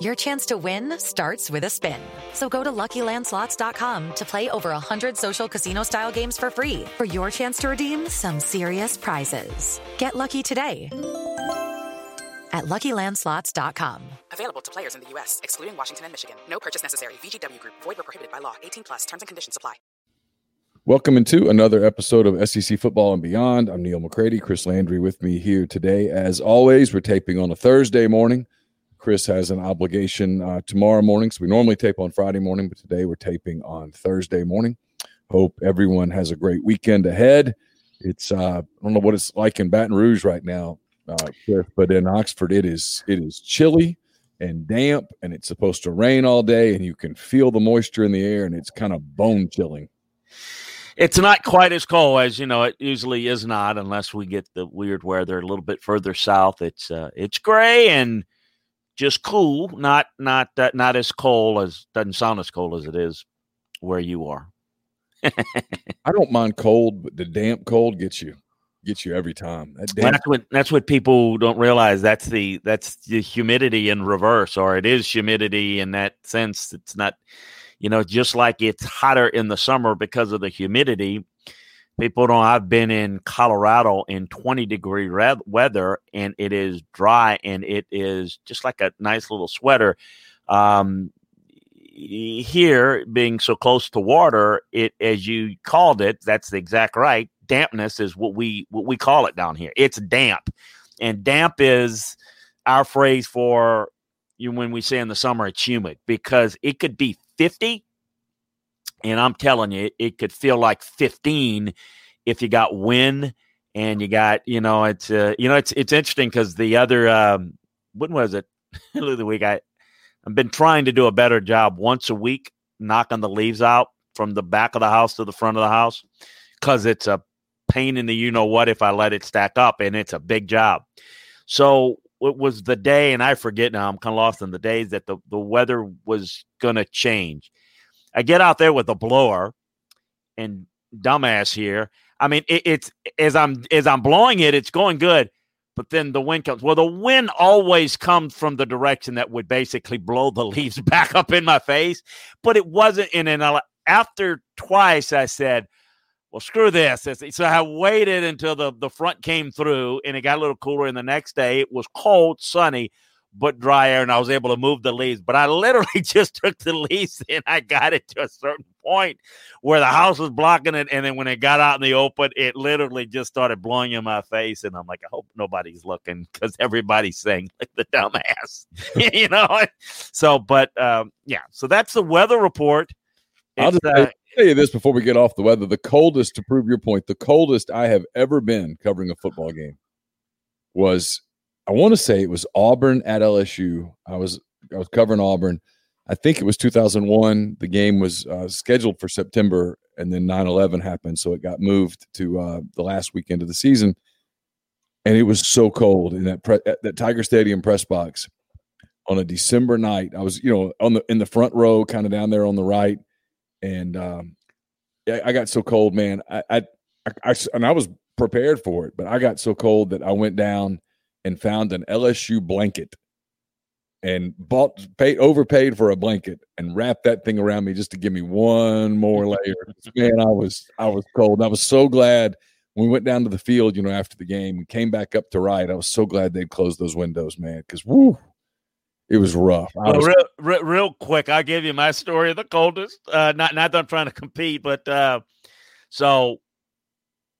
Your chance to win starts with a spin. So go to LuckyLandSlots.com to play over 100 social casino-style games for free for your chance to redeem some serious prizes. Get lucky today at LuckyLandSlots.com. Available to players in the U.S., excluding Washington and Michigan. No purchase necessary. VGW Group. Void where prohibited by law. 18 plus. Terms and conditions apply. Welcome into another episode of SEC Football and Beyond. I'm Neal McCready. Chris Landry with me here today. As always, we're taping on a Thursday morning. Chris has an obligation uh, tomorrow morning, so we normally tape on Friday morning, but today we're taping on Thursday morning. Hope everyone has a great weekend ahead. It's uh, I don't know what it's like in Baton Rouge right now, uh, but in Oxford it is it is chilly and damp, and it's supposed to rain all day, and you can feel the moisture in the air, and it's kind of bone chilling. It's not quite as cold as you know. It usually is not, unless we get the weird weather a little bit further south. It's uh, it's gray and just cool, not not uh, not as cold as doesn't sound as cold as it is where you are. I don't mind cold, but the damp cold gets you gets you every time. That damp- that's what that's what people don't realize. That's the that's the humidity in reverse, or it is humidity in that sense. It's not, you know, just like it's hotter in the summer because of the humidity. People don't. I've been in Colorado in 20 degree red weather, and it is dry, and it is just like a nice little sweater. Um, here, being so close to water, it as you called it, that's the exact right. Dampness is what we what we call it down here. It's damp, and damp is our phrase for you when we say in the summer it's humid because it could be 50 and I'm telling you, it, could feel like 15 if you got wind and you got, you know, it's, uh, you know, it's, it's interesting because the other, um, when was it? the week I, I've been trying to do a better job once a week, knocking the leaves out from the back of the house to the front of the house because it's a pain in the you know what if I let it stack up and it's a big job. So it was the day, and I forget now, I'm kind of lost in the days that the, the weather was going to change. I get out there with a blower and dumbass here. I mean, it, it's as I'm as I'm blowing it, it's going good, but then the wind comes. Well, the wind always comes from the direction that would basically blow the leaves back up in my face, but it wasn't in an. After twice, I said, "Well, screw this." So I waited until the the front came through, and it got a little cooler. And the next day, it was cold, sunny but drier, and I was able to move the leaves. But I literally just took the leaves and I got it to a certain point where the house was blocking it. And then when it got out in the open, it literally just started blowing in my face. And I'm like, I hope nobody's looking because everybody's saying like the dumbass, you know? So, but um, yeah, so that's the weather report. I'll just uh, tell you this before we get off the weather. The coldest, to prove your point, the coldest I have ever been covering a football game was, I want to say it was Auburn at LSU. I was I was covering Auburn. I think it was 2001. The game was uh, scheduled for September, and then 9/11 happened, so it got moved to uh, the last weekend of the season. And it was so cold in that pre- at that Tiger Stadium press box on a December night. I was, you know, on the in the front row, kind of down there on the right, and um, yeah, I got so cold, man. I, I, I, I, and I was prepared for it, but I got so cold that I went down and found an LSU blanket and bought, paid, overpaid for a blanket and wrapped that thing around me just to give me one more layer. man, I was, I was cold. I was so glad when we went down to the field, you know, after the game and came back up to ride. I was so glad they'd closed those windows, man, because woo, it was rough. Well, was- real, real, real quick, I'll give you my story of the coldest. Uh, not not that I'm trying to compete, but uh, so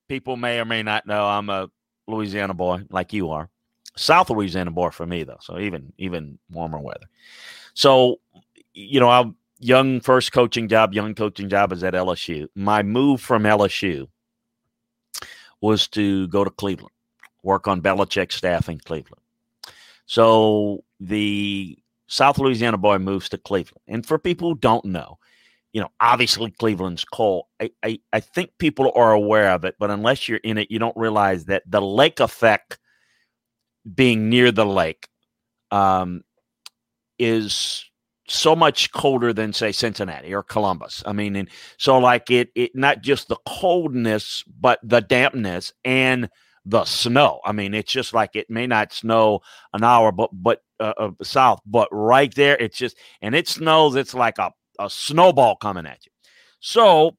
people may or may not know I'm a Louisiana boy, like you are. South Louisiana boy for me though, so even even warmer weather. So you know, I young first coaching job, young coaching job is at LSU. My move from LSU was to go to Cleveland, work on Belichick's staff in Cleveland. So the South Louisiana boy moves to Cleveland. And for people who don't know, you know, obviously Cleveland's cold. I, I, I think people are aware of it, but unless you're in it, you don't realize that the lake effect being near the lake um, is so much colder than say Cincinnati or Columbus. I mean, and so like it, it not just the coldness, but the dampness and the snow. I mean, it's just like it may not snow an hour, but but uh, south, but right there, it's just and it snows. It's like a a snowball coming at you. So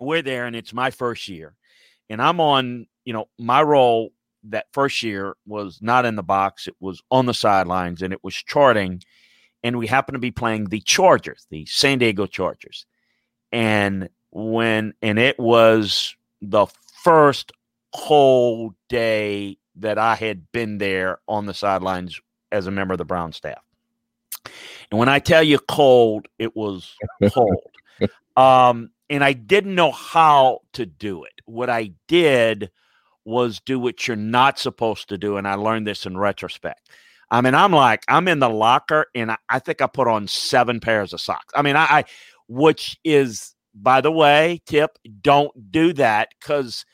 we're there, and it's my first year, and I'm on. You know, my role that first year was not in the box; it was on the sidelines, and it was charting. And we happened to be playing the Chargers, the San Diego Chargers, and when and it was the first whole day that I had been there on the sidelines as a member of the Brown staff. And when I tell you cold, it was cold. um, and I didn't know how to do it. What I did was do what you're not supposed to do. And I learned this in retrospect. I mean, I'm like, I'm in the locker and I, I think I put on seven pairs of socks. I mean, I, I which is, by the way, tip, don't do that because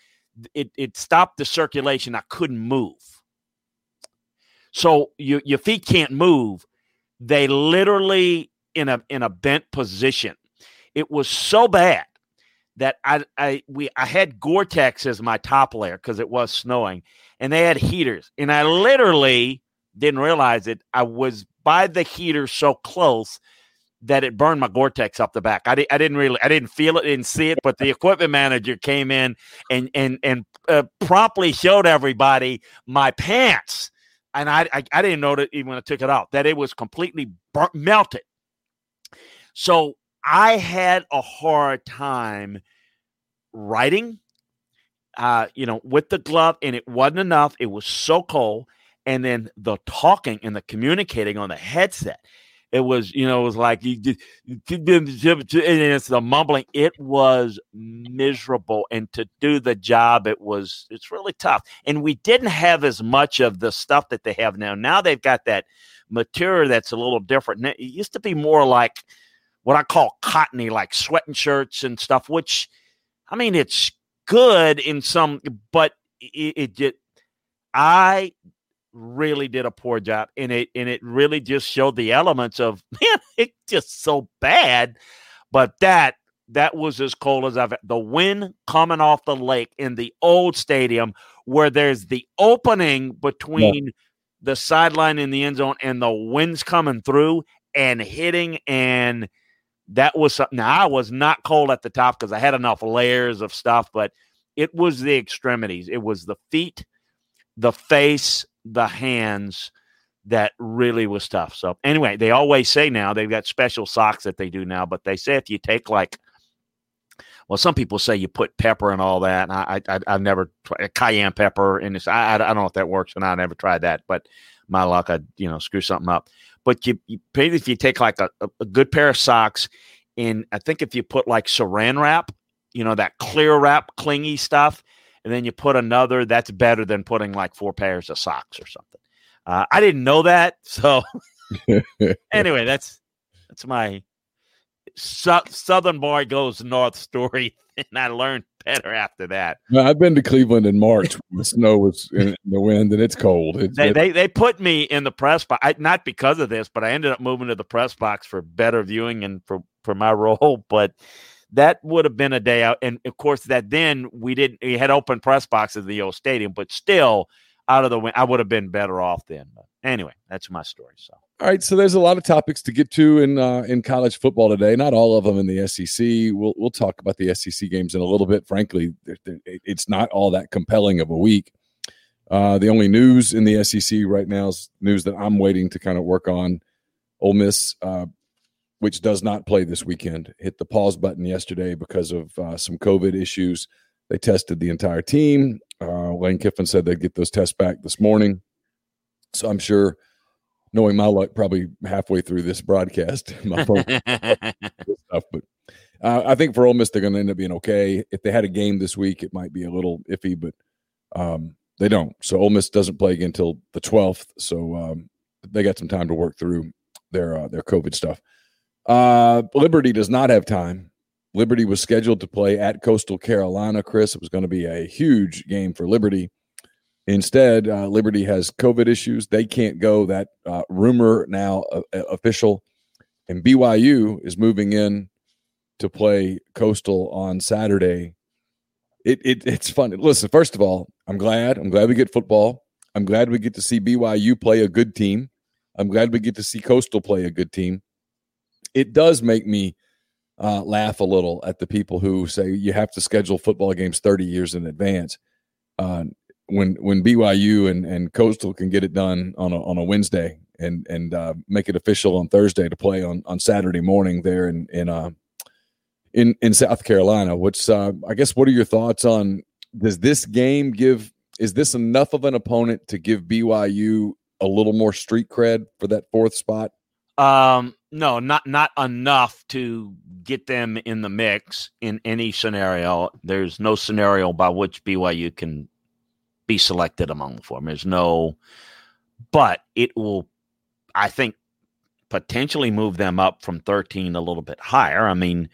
it, it stopped the circulation. I couldn't move. So you, your feet can't move. They literally in a in a bent position. It was so bad that I I we I had Gore-Tex as my top layer because it was snowing, and they had heaters, and I literally didn't realize it. I was by the heater so close that it burned my Gore-Tex up the back. I, di- I didn't really, I didn't feel it, didn't see it, but the equipment manager came in and and and uh, promptly showed everybody my pants and I, I, I didn't know that even when I took it out that it was completely burnt, melted. So I had a hard time writing, uh, you know, with the glove, and it wasn't enough. It was so cold, and then the talking and the communicating on the headset. It was, you know, it was like you just, and it's the mumbling. It was miserable, and to do the job, it was it's really tough. And we didn't have as much of the stuff that they have now. Now they've got that material that's a little different. It used to be more like what I call cottony, like sweating shirts and stuff. Which, I mean, it's good in some, but it, it I really did a poor job and it and it really just showed the elements of man it's just so bad but that that was as cold as I've the wind coming off the lake in the old stadium where there's the opening between yeah. the sideline and the end zone and the wind's coming through and hitting and that was something now I was not cold at the top because I had enough layers of stuff but it was the extremities it was the feet the face the hands that really was tough. So anyway, they always say now they've got special socks that they do now, but they say if you take like, well, some people say you put pepper and all that. And I, I I've never tried uh, cayenne pepper in this. I, I don't know if that works and. I never tried that, but my luck, I you know screw something up. But you, you if you take like a, a good pair of socks, and I think if you put like Saran wrap, you know that clear wrap, clingy stuff, and then you put another, that's better than putting like four pairs of socks or something. Uh, I didn't know that. So anyway, that's that's my Southern boy goes north story, and I learned better after that. I've been to Cleveland in March when the snow was in the wind and it's cold. It's, they, they, they put me in the press box, I, not because of this, but I ended up moving to the press box for better viewing and for for my role. But that would have been a day out. And of course, that then we didn't, we had open press boxes at the old stadium, but still out of the win, I would have been better off then. But anyway, that's my story. So. All right, so there's a lot of topics to get to in uh, in college football today. Not all of them in the SEC. We'll we'll talk about the SEC games in a little bit. Frankly, it's not all that compelling of a week. Uh, the only news in the SEC right now is news that I'm waiting to kind of work on. Ole Miss uh, which does not play this weekend, hit the pause button yesterday because of uh, some COVID issues. They tested the entire team. Uh, Lane Kiffin said they'd get those tests back this morning. So I'm sure knowing my luck, probably halfway through this broadcast, my phone stuff. But uh, I think for Ole Miss, they're going to end up being okay. If they had a game this week, it might be a little iffy, but um, they don't. So Ole Miss doesn't play again until the 12th. So um, they got some time to work through their uh, their COVID stuff. Uh, Liberty does not have time. Liberty was scheduled to play at Coastal Carolina. Chris, it was going to be a huge game for Liberty. Instead, uh, Liberty has COVID issues. They can't go. That uh, rumor now uh, official, and BYU is moving in to play Coastal on Saturday. It, it it's fun. Listen, first of all, I'm glad. I'm glad we get football. I'm glad we get to see BYU play a good team. I'm glad we get to see Coastal play a good team. It does make me uh, laugh a little at the people who say you have to schedule football games 30 years in advance. Uh, when when BYU and, and Coastal can get it done on a, on a Wednesday and and uh, make it official on Thursday to play on, on Saturday morning there in in uh, in in South Carolina. What's uh, I guess what are your thoughts on does this game give is this enough of an opponent to give BYU a little more street cred for that fourth spot? Um, no, not not enough to get them in the mix in any scenario. There's no scenario by which BYU can be selected among the four. There's no, but it will, I think, potentially move them up from 13 a little bit higher. I mean,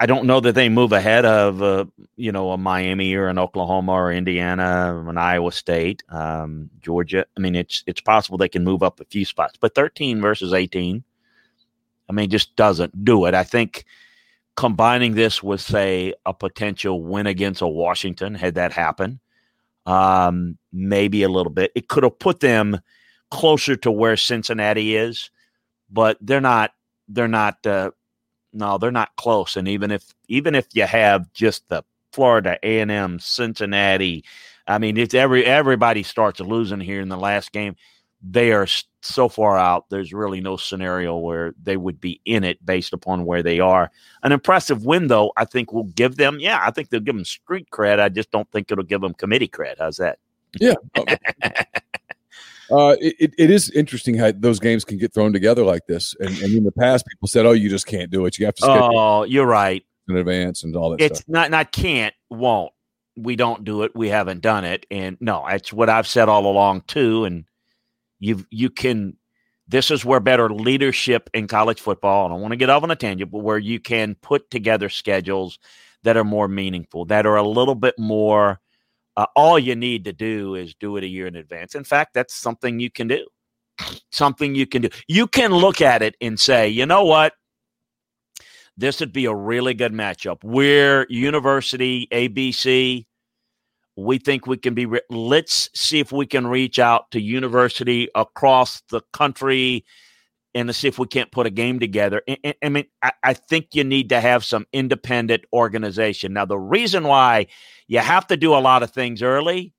I don't know that they move ahead of uh, you know a Miami or an Oklahoma or Indiana, or an Iowa State, um, Georgia. I mean, it's it's possible they can move up a few spots, but 13 versus 18, I mean, just doesn't do it. I think combining this with say a potential win against a Washington, had that happen, um, maybe a little bit, it could have put them closer to where Cincinnati is, but they're not. They're not. Uh, no, they're not close. And even if even if you have just the Florida A and M, Cincinnati, I mean, it's every everybody starts losing here in the last game. They are so far out. There's really no scenario where they would be in it based upon where they are. An impressive win, though, I think will give them. Yeah, I think they'll give them street cred. I just don't think it'll give them committee cred. How's that? Yeah. Uh, it, it is interesting how those games can get thrown together like this. And, and in the past, people said, "Oh, you just can't do it. You have to." Oh, you're right. In advance and all that. It's stuff. not not can't won't. We don't do it. We haven't done it, and no, it's what I've said all along too. And you you can. This is where better leadership in college football. And I want to get off on a tangent, but where you can put together schedules that are more meaningful, that are a little bit more uh, all you need to do is do it a year in advance. In fact, that's something you can do. Something you can do. You can look at it and say, you know what? This would be a really good matchup. We're University ABC. We think we can be. Re- Let's see if we can reach out to University across the country and see if we can't put a game together. I, I mean, I, I, think you need to have some independent organization. Now, the reason why you have to do a lot of things early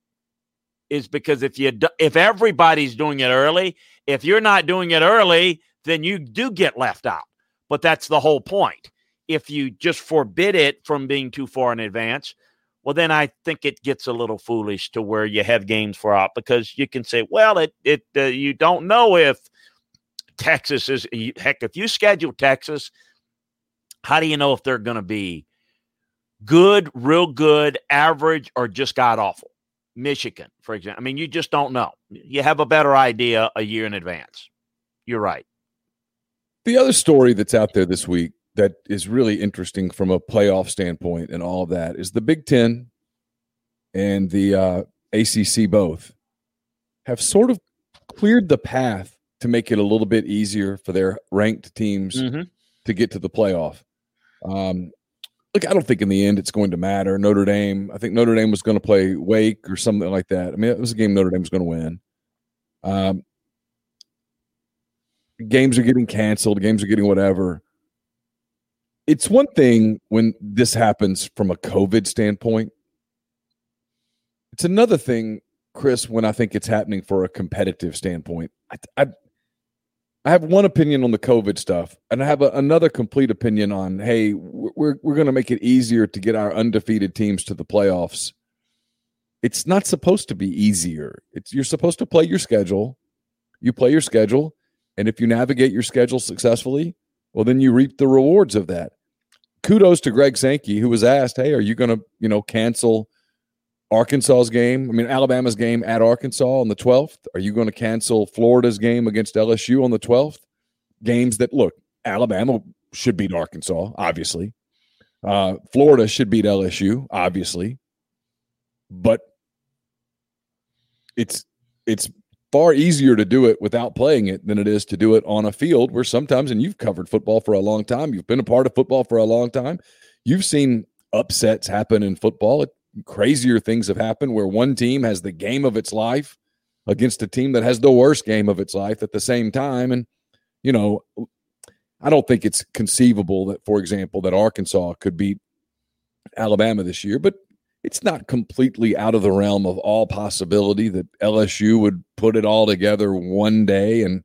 is because if you do, if everybody's doing it early, if you're not doing it early, then you do get left out. But that's the whole point. If you just forbid it from being too far in advance, well, then I think it gets a little foolish to where you have games for out because you can say, well, it it uh, you don't know if Texas is heck. If you schedule Texas, how do you know if they're going to be good, real good, average, or just god awful? Michigan, for example. I mean, you just don't know. You have a better idea a year in advance. You're right. The other story that's out there this week that is really interesting from a playoff standpoint and all of that is the Big Ten and the uh, ACC both have sort of cleared the path to make it a little bit easier for their ranked teams mm-hmm. to get to the playoff. Um, look, I don't think in the end it's going to matter. Notre Dame, I think Notre Dame was going to play Wake or something like that. I mean, it was a game Notre Dame was going to win. Um, games are getting canceled, games are getting whatever. It's one thing when this happens from a COVID standpoint. It's another thing, Chris, when I think it's happening for a competitive standpoint. I, I, I have one opinion on the COVID stuff, and I have a, another complete opinion on hey, we're we're going to make it easier to get our undefeated teams to the playoffs. It's not supposed to be easier. It's you're supposed to play your schedule. you play your schedule, and if you navigate your schedule successfully, well, then you reap the rewards of that. Kudos to Greg Sankey, who was asked, "Hey, are you going to, you know, cancel Arkansas's game? I mean, Alabama's game at Arkansas on the 12th. Are you going to cancel Florida's game against LSU on the 12th? Games that look, Alabama should beat Arkansas, obviously. Uh, Florida should beat LSU, obviously. But it's it's far easier to do it without playing it than it is to do it on a field where sometimes, and you've covered football for a long time, you've been a part of football for a long time, you've seen upsets happen in football. It, Crazier things have happened where one team has the game of its life against a team that has the worst game of its life at the same time. And, you know, I don't think it's conceivable that, for example, that Arkansas could beat Alabama this year, but it's not completely out of the realm of all possibility that LSU would put it all together one day and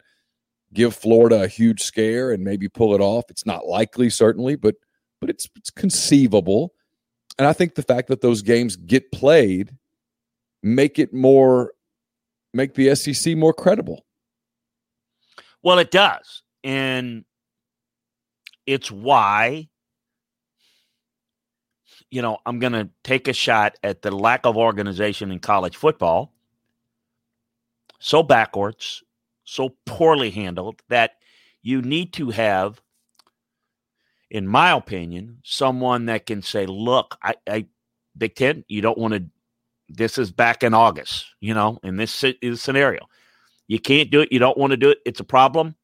give Florida a huge scare and maybe pull it off. It's not likely, certainly, but but it's it's conceivable. And I think the fact that those games get played make it more make the SEC more credible. Well, it does. And it's why you know, I'm going to take a shot at the lack of organization in college football. So backwards, so poorly handled that you need to have, in my opinion, someone that can say, look, I, I Big Ten, you don't want to, this is back in August, you know, in this scenario. You can't do it. You don't want to do it. It's a problem.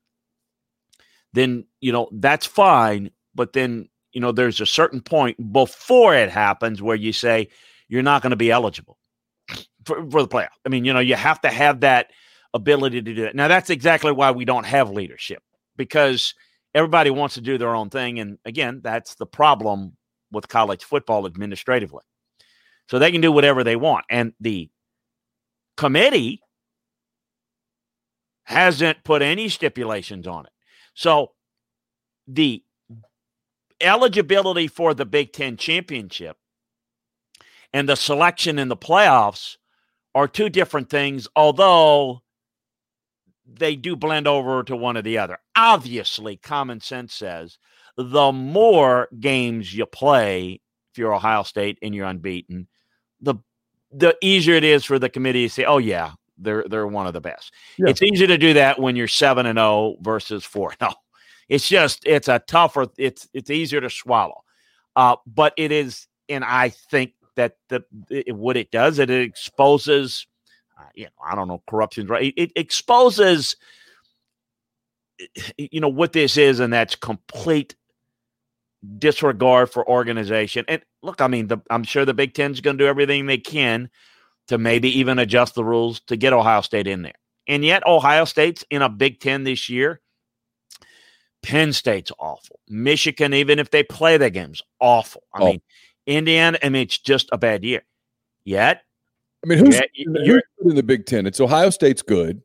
Then, you know, that's fine. But then you know, there's a certain point before it happens where you say you're not going to be eligible for, for the playoff. I mean, you know, you have to have that ability to do it. Now, that's exactly why we don't have leadership because everybody wants to do their own thing. And again, that's the problem with college football administratively. So they can do whatever they want. And the committee hasn't put any stipulations on it. So the eligibility for the Big Ten championship and the selection in the playoffs are two different things, although they do blend over to one or the other. Obviously, common sense says the more games you play, if you're Ohio State and you're unbeaten, the the easier it is for the committee to say, "Oh yeah, they're they're one of the best." Yeah. It's easy to do that when you're seven and zero oh versus four and. Oh. It's just it's a tougher. It's it's easier to swallow, uh, but it is, and I think that the it, what it does it, it exposes, uh, you know, I don't know, corruption. Right? It, it exposes, you know, what this is, and that's complete disregard for organization. And look, I mean, the, I'm sure the Big Ten's going to do everything they can to maybe even adjust the rules to get Ohio State in there. And yet, Ohio State's in a Big Ten this year Penn State's awful. Michigan, even if they play their games, awful. I oh. mean, Indiana, I mean, it's just a bad year. Yet, I mean, who's, who's in the Big Ten? It's Ohio State's good,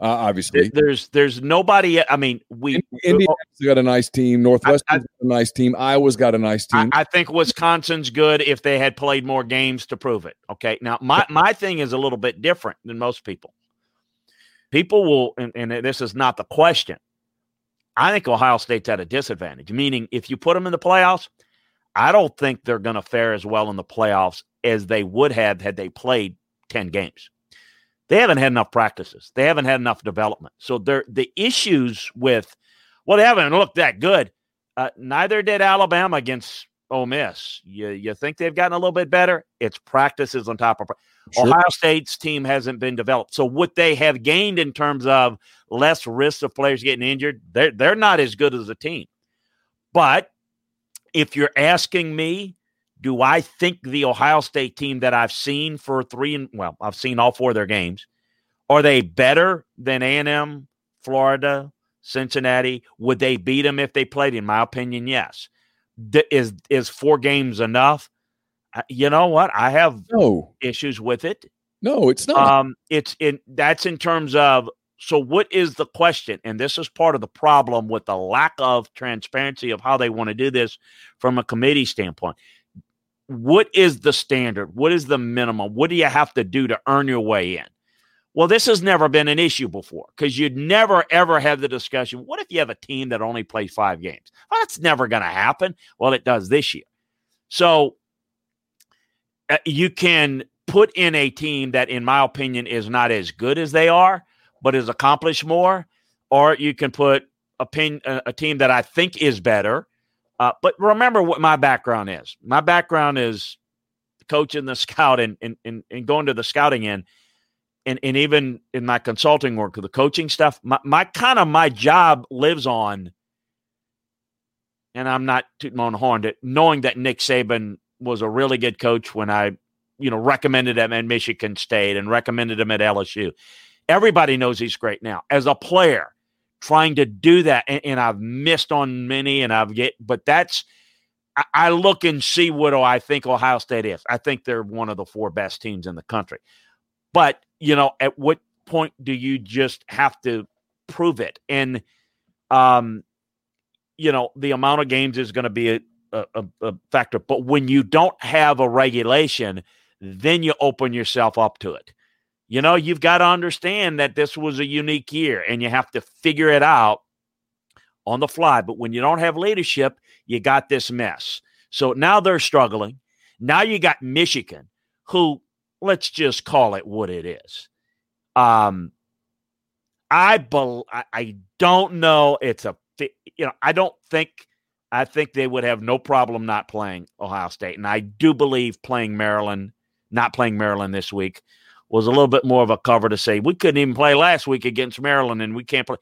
uh, obviously. There's there's nobody. I mean, we Indiana's got a nice team. Northwestern's got a nice team. Iowa's got a nice team. I, I, think Wisconsin's good if they had played more games to prove it. Okay, now my my thing is a little bit different than most people. People will, and, and this is not the question. I think Ohio State's at a disadvantage, meaning if you put them in the playoffs, I don't think they're going to fare as well in the playoffs as they would have had they played 10 games. They haven't had enough practices. They haven't had enough development. So they're the issues with well, they haven't looked that good. Uh, neither did Alabama against Ole Miss. You you think they've gotten a little bit better? It's practices on top of sure. Ohio State's team hasn't been developed. So what they have gained in terms of less risk of players getting injured, they're they're not as good as a team. But if you're asking me, do I think the Ohio State team that I've seen for three and well, I've seen all four of their games, are they better than A&M, Florida, Cincinnati? Would they beat them if they played? In my opinion, yes is is four games enough? You know what? I have no issues with it. No, it's not. Um, it's in that's in terms of so what is the question? And this is part of the problem with the lack of transparency of how they want to do this from a committee standpoint. What is the standard? What is the minimum? What do you have to do to earn your way in? Well, this has never been an issue before because you'd never ever have the discussion. What if you have a team that only plays five games? Well, that's never going to happen. Well, it does this year. So uh, you can put in a team that, in my opinion, is not as good as they are, but has accomplished more, or you can put a, pin, a, a team that I think is better. Uh, but remember what my background is. My background is coaching the scout and, and, and, and going to the scouting end. And, and even in my consulting work, the coaching stuff, my, my kind of my job lives on, and I'm not tooting my horn, knowing that Nick Saban was a really good coach when I, you know, recommended him at Michigan State and recommended him at LSU. Everybody knows he's great now. As a player, trying to do that, and, and I've missed on many, and I've get, but that's I, I look and see what oh, I think Ohio State is. I think they're one of the four best teams in the country. But, you know, at what point do you just have to prove it? And, um, you know, the amount of games is going to be a, a, a, factor. But when you don't have a regulation, then you open yourself up to it. You know, you've got to understand that this was a unique year and you have to figure it out on the fly. But when you don't have leadership, you got this mess. So now they're struggling. Now you got Michigan, who let's just call it what it is. Um, I I, I don't know. It's a you know I don't think I think they would have no problem not playing Ohio State, and I do believe playing Maryland, not playing Maryland this week, was a little bit more of a cover to say we couldn't even play last week against Maryland, and we can't play.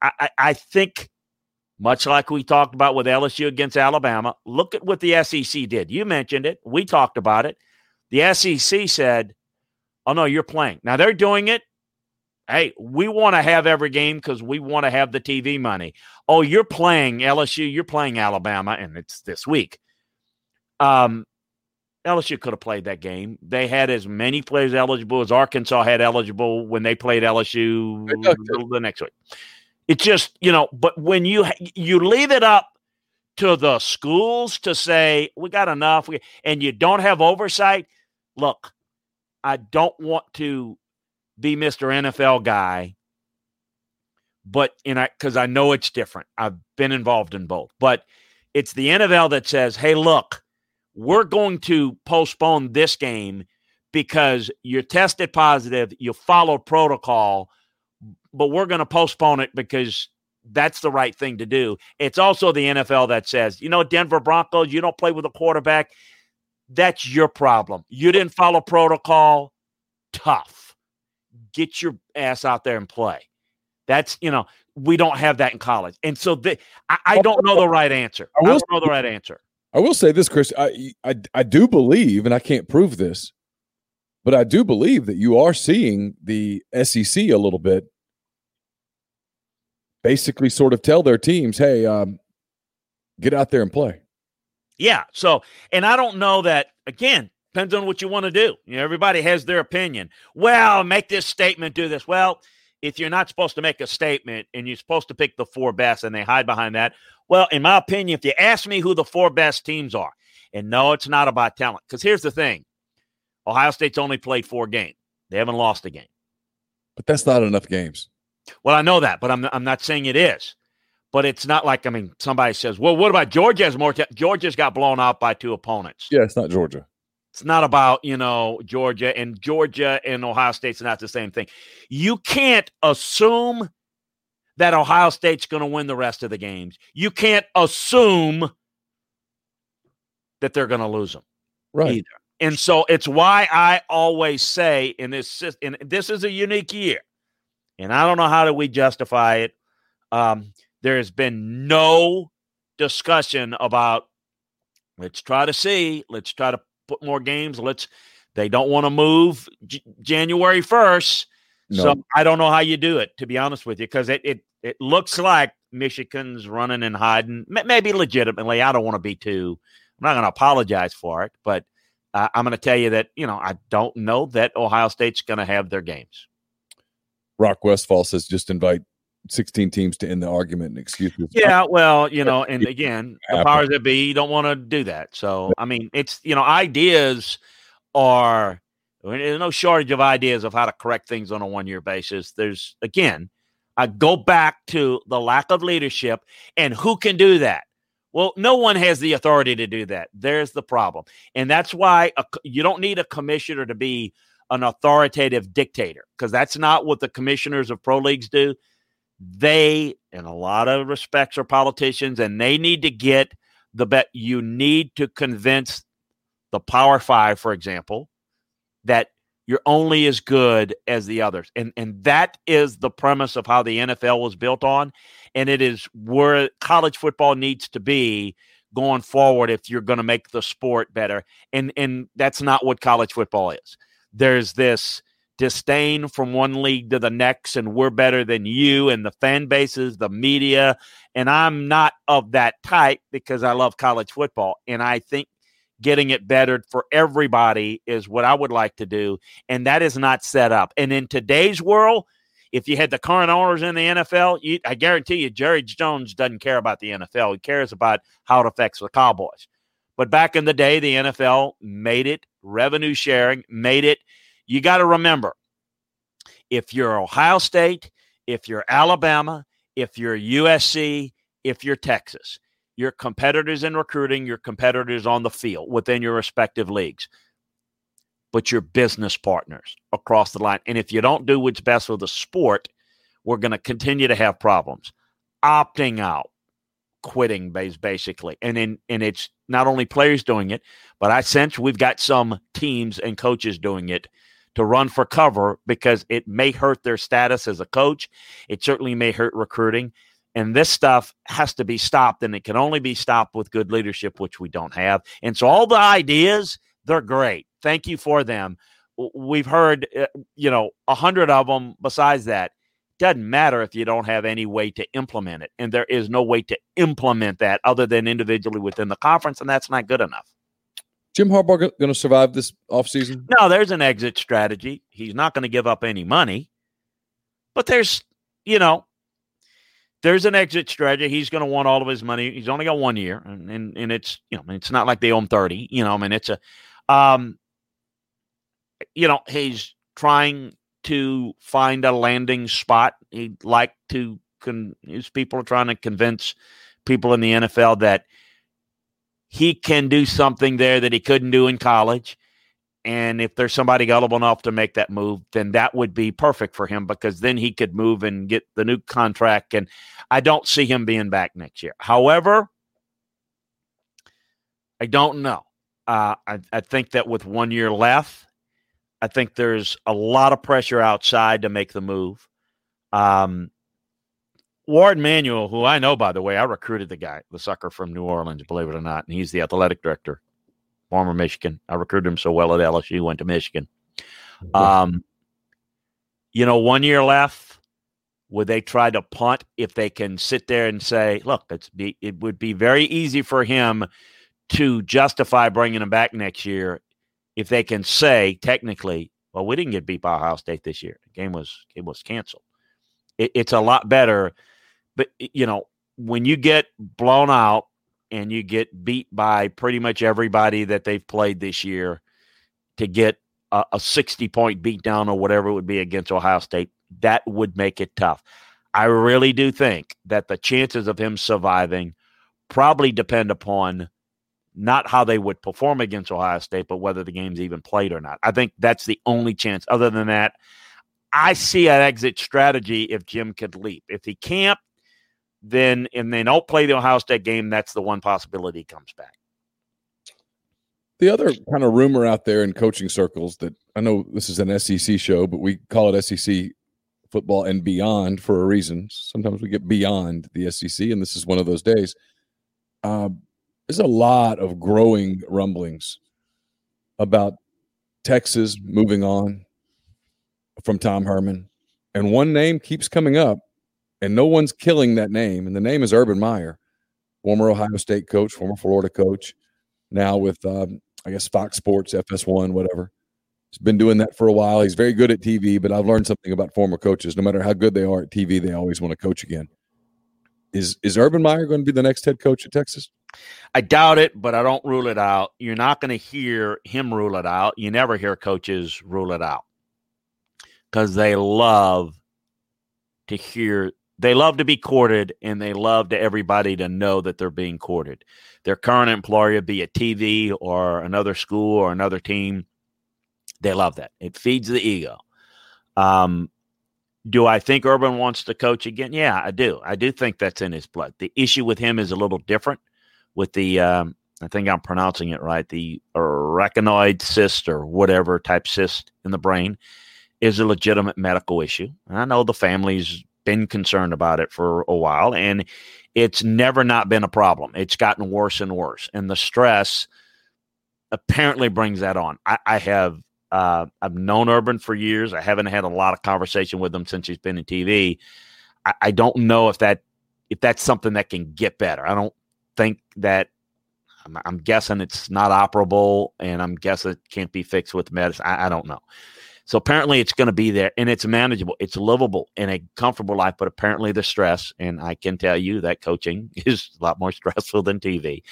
I, I, I think much like we talked about with LSU against Alabama. Look at what the SEC did. You mentioned it. We talked about it. The SEC said, Oh, no, you're playing. Now they're doing it. Hey, we want to have every game because we want to have the TV money. Oh, you're playing LSU, you're playing Alabama, and it's this week. Um, LSU could have played that game. They had as many players eligible as Arkansas had eligible when they played LSU the next week. It's just, you know, but when you you leave it up to the schools to say we got enough and you don't have oversight, look, I don't want to be Mr. NFL guy, but in I because I know it's different. I've been involved in both, but it's the NFL that says, "Hey, look, we're going to postpone this game because you're tested positive, you follow protocol." but we're going to postpone it because that's the right thing to do. It's also the NFL that says, you know, Denver Broncos, you don't play with a quarterback. That's your problem. You didn't follow protocol. Tough. Get your ass out there and play. That's, you know, we don't have that in college. And so the, I, I don't know the right answer. I, will, I don't know the right answer. I will say this, Chris. I, I, I do believe, and I can't prove this, but I do believe that you are seeing the SEC a little bit basically sort of tell their teams, hey, um, get out there and play. Yeah. So, and I don't know that, again, depends on what you want to do. You know, everybody has their opinion. Well, make this statement, do this. Well, if you're not supposed to make a statement and you're supposed to pick the four best and they hide behind that, well, in my opinion, if you ask me who the four best teams are, and no, it's not about talent. Because here's the thing Ohio State's only played four games, they haven't lost a game. But that's not enough games. Well, I know that, but I'm I'm not saying it is. But it's not like I mean somebody says, "Well, what about Georgia has more?" T-? Georgia's got blown out by two opponents. Yeah, it's not Georgia. It's not about you know Georgia and Georgia and Ohio State's not the same thing. You can't assume that Ohio State's going to win the rest of the games. You can't assume that they're going to lose them. Right. Either. And so it's why I always say in this and this is a unique year. And I don't know how do we justify it. Um, there has been no discussion about let's try to see, let's try to put more games. Let's they don't want to move J- January 1st. No. So I don't know how you do it, to be honest with you, because it, it it looks like Michigan's running and hiding, maybe legitimately. I don't want to be too. I'm not going to apologize for it, but uh, I'm going to tell you that you know I don't know that Ohio State's going to have their games. Rock Westfall says just invite 16 teams to end the argument and excuses. Yeah, well, you know, and again, the powers that be don't want to do that. So, I mean, it's, you know, ideas are There's no shortage of ideas of how to correct things on a one year basis. There's, again, I go back to the lack of leadership and who can do that? Well, no one has the authority to do that. There's the problem. And that's why a, you don't need a commissioner to be an authoritative dictator because that's not what the commissioners of pro leagues do. They, in a lot of respects, are politicians and they need to get the bet. You need to convince the Power Five, for example, that you're only as good as the others. And and that is the premise of how the NFL was built on. And it is where college football needs to be going forward if you're going to make the sport better. And and that's not what college football is. There's this disdain from one league to the next, and we're better than you, and the fan bases, the media. And I'm not of that type because I love college football. And I think getting it better for everybody is what I would like to do. And that is not set up. And in today's world, if you had the current owners in the NFL, you, I guarantee you, Jerry Jones doesn't care about the NFL. He cares about how it affects the Cowboys. But back in the day, the NFL made it revenue sharing, made it. You got to remember if you're Ohio State, if you're Alabama, if you're USC, if you're Texas, your competitors in recruiting, your competitors on the field within your respective leagues, but your business partners across the line. And if you don't do what's best for the sport, we're going to continue to have problems. Opting out, quitting basically. And in and it's not only players doing it, but I sense we've got some teams and coaches doing it to run for cover because it may hurt their status as a coach. It certainly may hurt recruiting. And this stuff has to be stopped, and it can only be stopped with good leadership, which we don't have. And so, all the ideas, they're great. Thank you for them. We've heard, uh, you know, a hundred of them. Besides that, doesn't matter if you don't have any way to implement it, and there is no way to implement that other than individually within the conference, and that's not good enough. Jim Harbaugh going to survive this offseason? No, there's an exit strategy. He's not going to give up any money, but there's, you know, there's an exit strategy. He's going to want all of his money. He's only got one year, and and, and it's you know it's not like they own thirty. You know, I mean it's a, um, you know, he's trying to find a landing spot. He'd like to. Con- his people are trying to convince people in the NFL that he can do something there that he couldn't do in college. And if there's somebody gullible enough to make that move, then that would be perfect for him because then he could move and get the new contract. And I don't see him being back next year. However, I don't know. Uh, I, I think that with one year left, I think there's a lot of pressure outside to make the move. Um, Warde Manuel, who I know, by the way, I recruited the guy, the sucker from New Orleans, believe it or not, and he's the athletic director former Michigan. I recruited him so well at LSU, went to Michigan. Um, you know, one year left. Would they try to punt if they can sit there and say, "Look, it's be, it would be very easy for him to justify bringing him back next year if they can say technically, well, we didn't get beat by Ohio State this year. The game was it was canceled. It, it's a lot better, but you know, when you get blown out and you get beat by pretty much everybody that they've played this year to get a, a 60 point beatdown or whatever it would be against Ohio State, that would make it tough. I really do think that the chances of him surviving probably depend upon not how they would perform against Ohio State, but whether the game's even played or not. I think that's the only chance. Other than that, I see an exit strategy if Jim could leap. If he can't, then and they don't play the Ohio State game, that's the one possibility he comes back. The other kind of rumor out there in coaching circles that I know this is an SEC show, but we call it SEC football and beyond for a reason. Sometimes we get beyond the SEC, and this is one of those days. Uh, there's a lot of growing rumblings about Texas moving on from Tom Herman, and one name keeps coming up and no one's killing that name. And the name is Urban Meyer, former Ohio State coach, former Florida coach, now with um, I guess Fox Sports, FS1, whatever. He's been doing that for a while. He's very good at TV, but I've learned something about former coaches. No matter how good they are at TV, they always want to coach again. Is is Urban Meyer going to be the next head coach at Texas? I doubt it, but I don't rule it out. You're not going to hear him rule it out. You never hear coaches rule it out because they love to hear, they love to be courted and they love to everybody to know that they're being courted. Their current employer, be it TV or another school or another team, they love that. It feeds the ego. Um, do I think Urban wants to coach again? Yeah, I do. I do think that's in his blood. The issue with him is a little different with the, um, I think I'm pronouncing it right, the arachnoid cyst or whatever type cyst in the brain is a legitimate medical issue. And I know the family's been concerned about it for a while, and it's never not been a problem. It's gotten worse and worse. And the stress apparently brings that on. I, I have uh, I've known Urban for years. I haven't had a lot of conversation with him since he's been in TV. I, I don't know if that if that's something that can get better. I don't think that. I'm, guessing it's not operable, and I'm guessing it can't be fixed with medicine. I, I don't know. So apparently it's going to be there and it's manageable. It's livable in a comfortable life, but apparently the stress, and I can tell you that coaching is a lot more stressful than TV.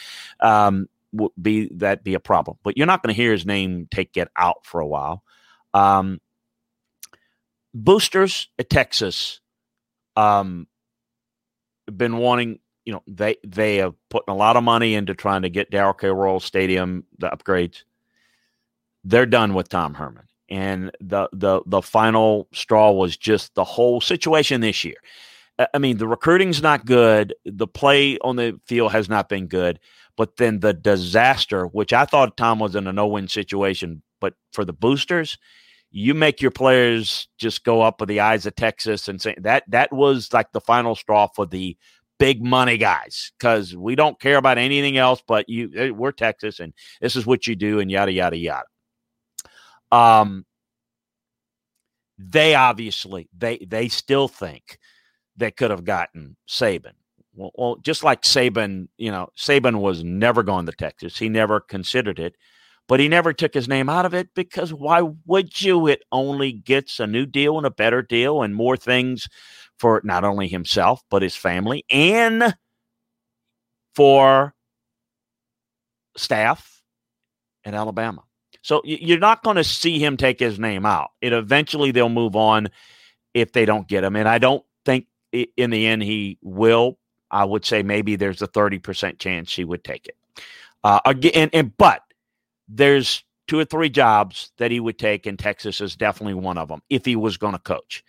Um, would be that be a problem. But you're not going to hear his name take it out for a while. Um, boosters at Texas um, been wanting, you know, they they have put a lot of money into trying to get Darrell K. Royal Stadium the upgrades. They're done with Tom Herman, and the the the final straw was just the whole situation this year. I mean, the recruiting's not good. The play on the field has not been good. But then the disaster, which I thought Tom was in a no win situation, but for the boosters, you make your players just go up with the eyes of Texas and say that that was like the final straw for the big money guys because we don't care about anything else but you we're Texas and this is what you do and yada yada yada. Um they obviously they they still think they could have gotten Saban. Well, well, just like Saban, you know, Saban was never going to Texas. He never considered it, but he never took his name out of it because why would you? It only gets a new deal and a better deal and more things for not only himself, but his family and for staff in Alabama. So you're not going to see him take his name out. It eventually they'll move on if they don't get him. And I don't think in the end he will I would say maybe there's a 30% chance she would take it. Uh, again, and, but there's two or three jobs that he would take, and Texas is definitely one of them if he was going to coach.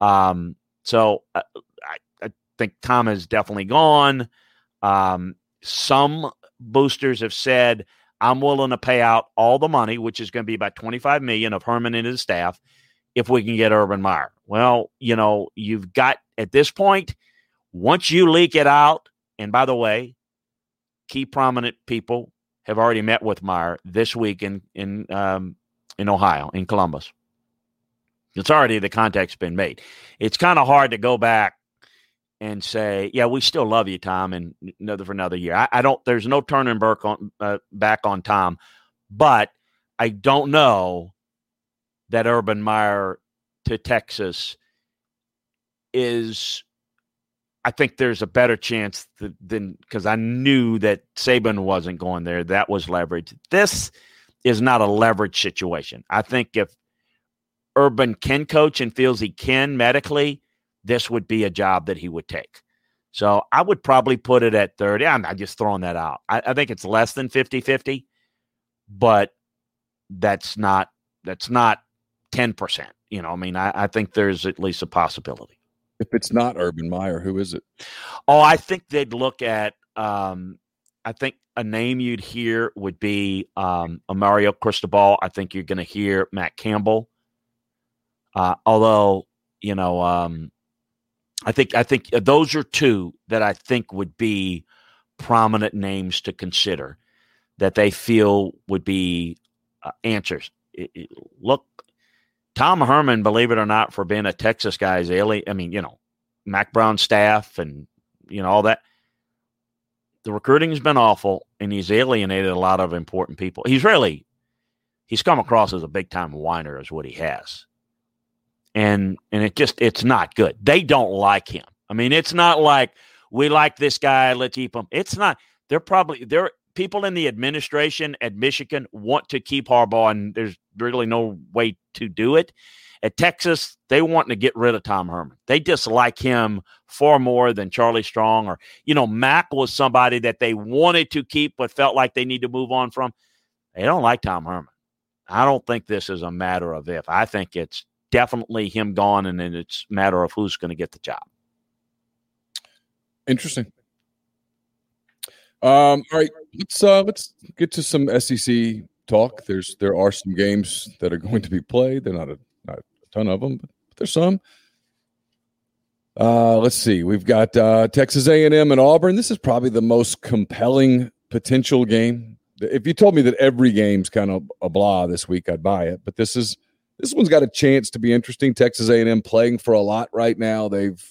Um, so uh, I, I, think Tom is definitely gone. Um, some boosters have said, I'm willing to pay out all the money, which is going to be about 25 million of Herman and his staff, if we can get Urban Meyer. Well, you know, you've got at this point, once you leak it out, and by the way, key prominent people have already met with Meyer this week in in um, in Ohio, in Columbus. It's already the contact's been made. It's kind of hard to go back and say, "Yeah, we still love you, Tom," and another for another year. I, I don't. There's no turning back on uh, back on Tom, but I don't know that Urban Meyer to Texas is I think there's a better chance than because I knew that Saban wasn't going there. That was leverage. This is not a leverage situation. I think if Urban can coach and feels he can medically, this would be a job that he would take. So I would probably put it at 30. I'm not just throwing that out. I, I think it's less than 50 50, but that's not that's not 10%. You know, I mean, I, I think there's at least a possibility. If it's not Urban Meyer, who is it? Oh, I think they'd look at. Um, I think a name you'd hear would be um, Mario Cristobal. I think you're going to hear Matt Campbell. Uh, although you know, um, I think I think those are two that I think would be prominent names to consider that they feel would be uh, answers. It, it, look, Tom Herman, believe it or not, for being a Texas guy, is alien. I mean, you know, Mack Brown staff and you know all that. The recruiting has been awful, and he's alienated a lot of important people. He's really he's come across as a big time whiner, is what he has, and and it just it's not good. They don't like him. I mean, it's not like we like this guy, let's keep him. It's not. They're probably they're people in the administration at Michigan want to keep Harbaugh, and there's really no way to do it. At Texas, they want to get rid of Tom Herman. They dislike him far more than Charlie Strong or, you know, Mack was somebody that they wanted to keep but felt like they need to move on from. They don't like Tom Herman. I don't think this is a matter of if. I think it's definitely him gone, and then it's a matter of who's going to get the job. Interesting. Um, all right, let's uh, let's get to some SEC talk. There's there are some games that are going to be played. They're not a not a ton of them, but there's some. Uh, let's see. We've got uh, Texas A&M and Auburn. This is probably the most compelling potential game. If you told me that every game's kind of a blah this week, I'd buy it. But this is this one's got a chance to be interesting. Texas A&M playing for a lot right now. They've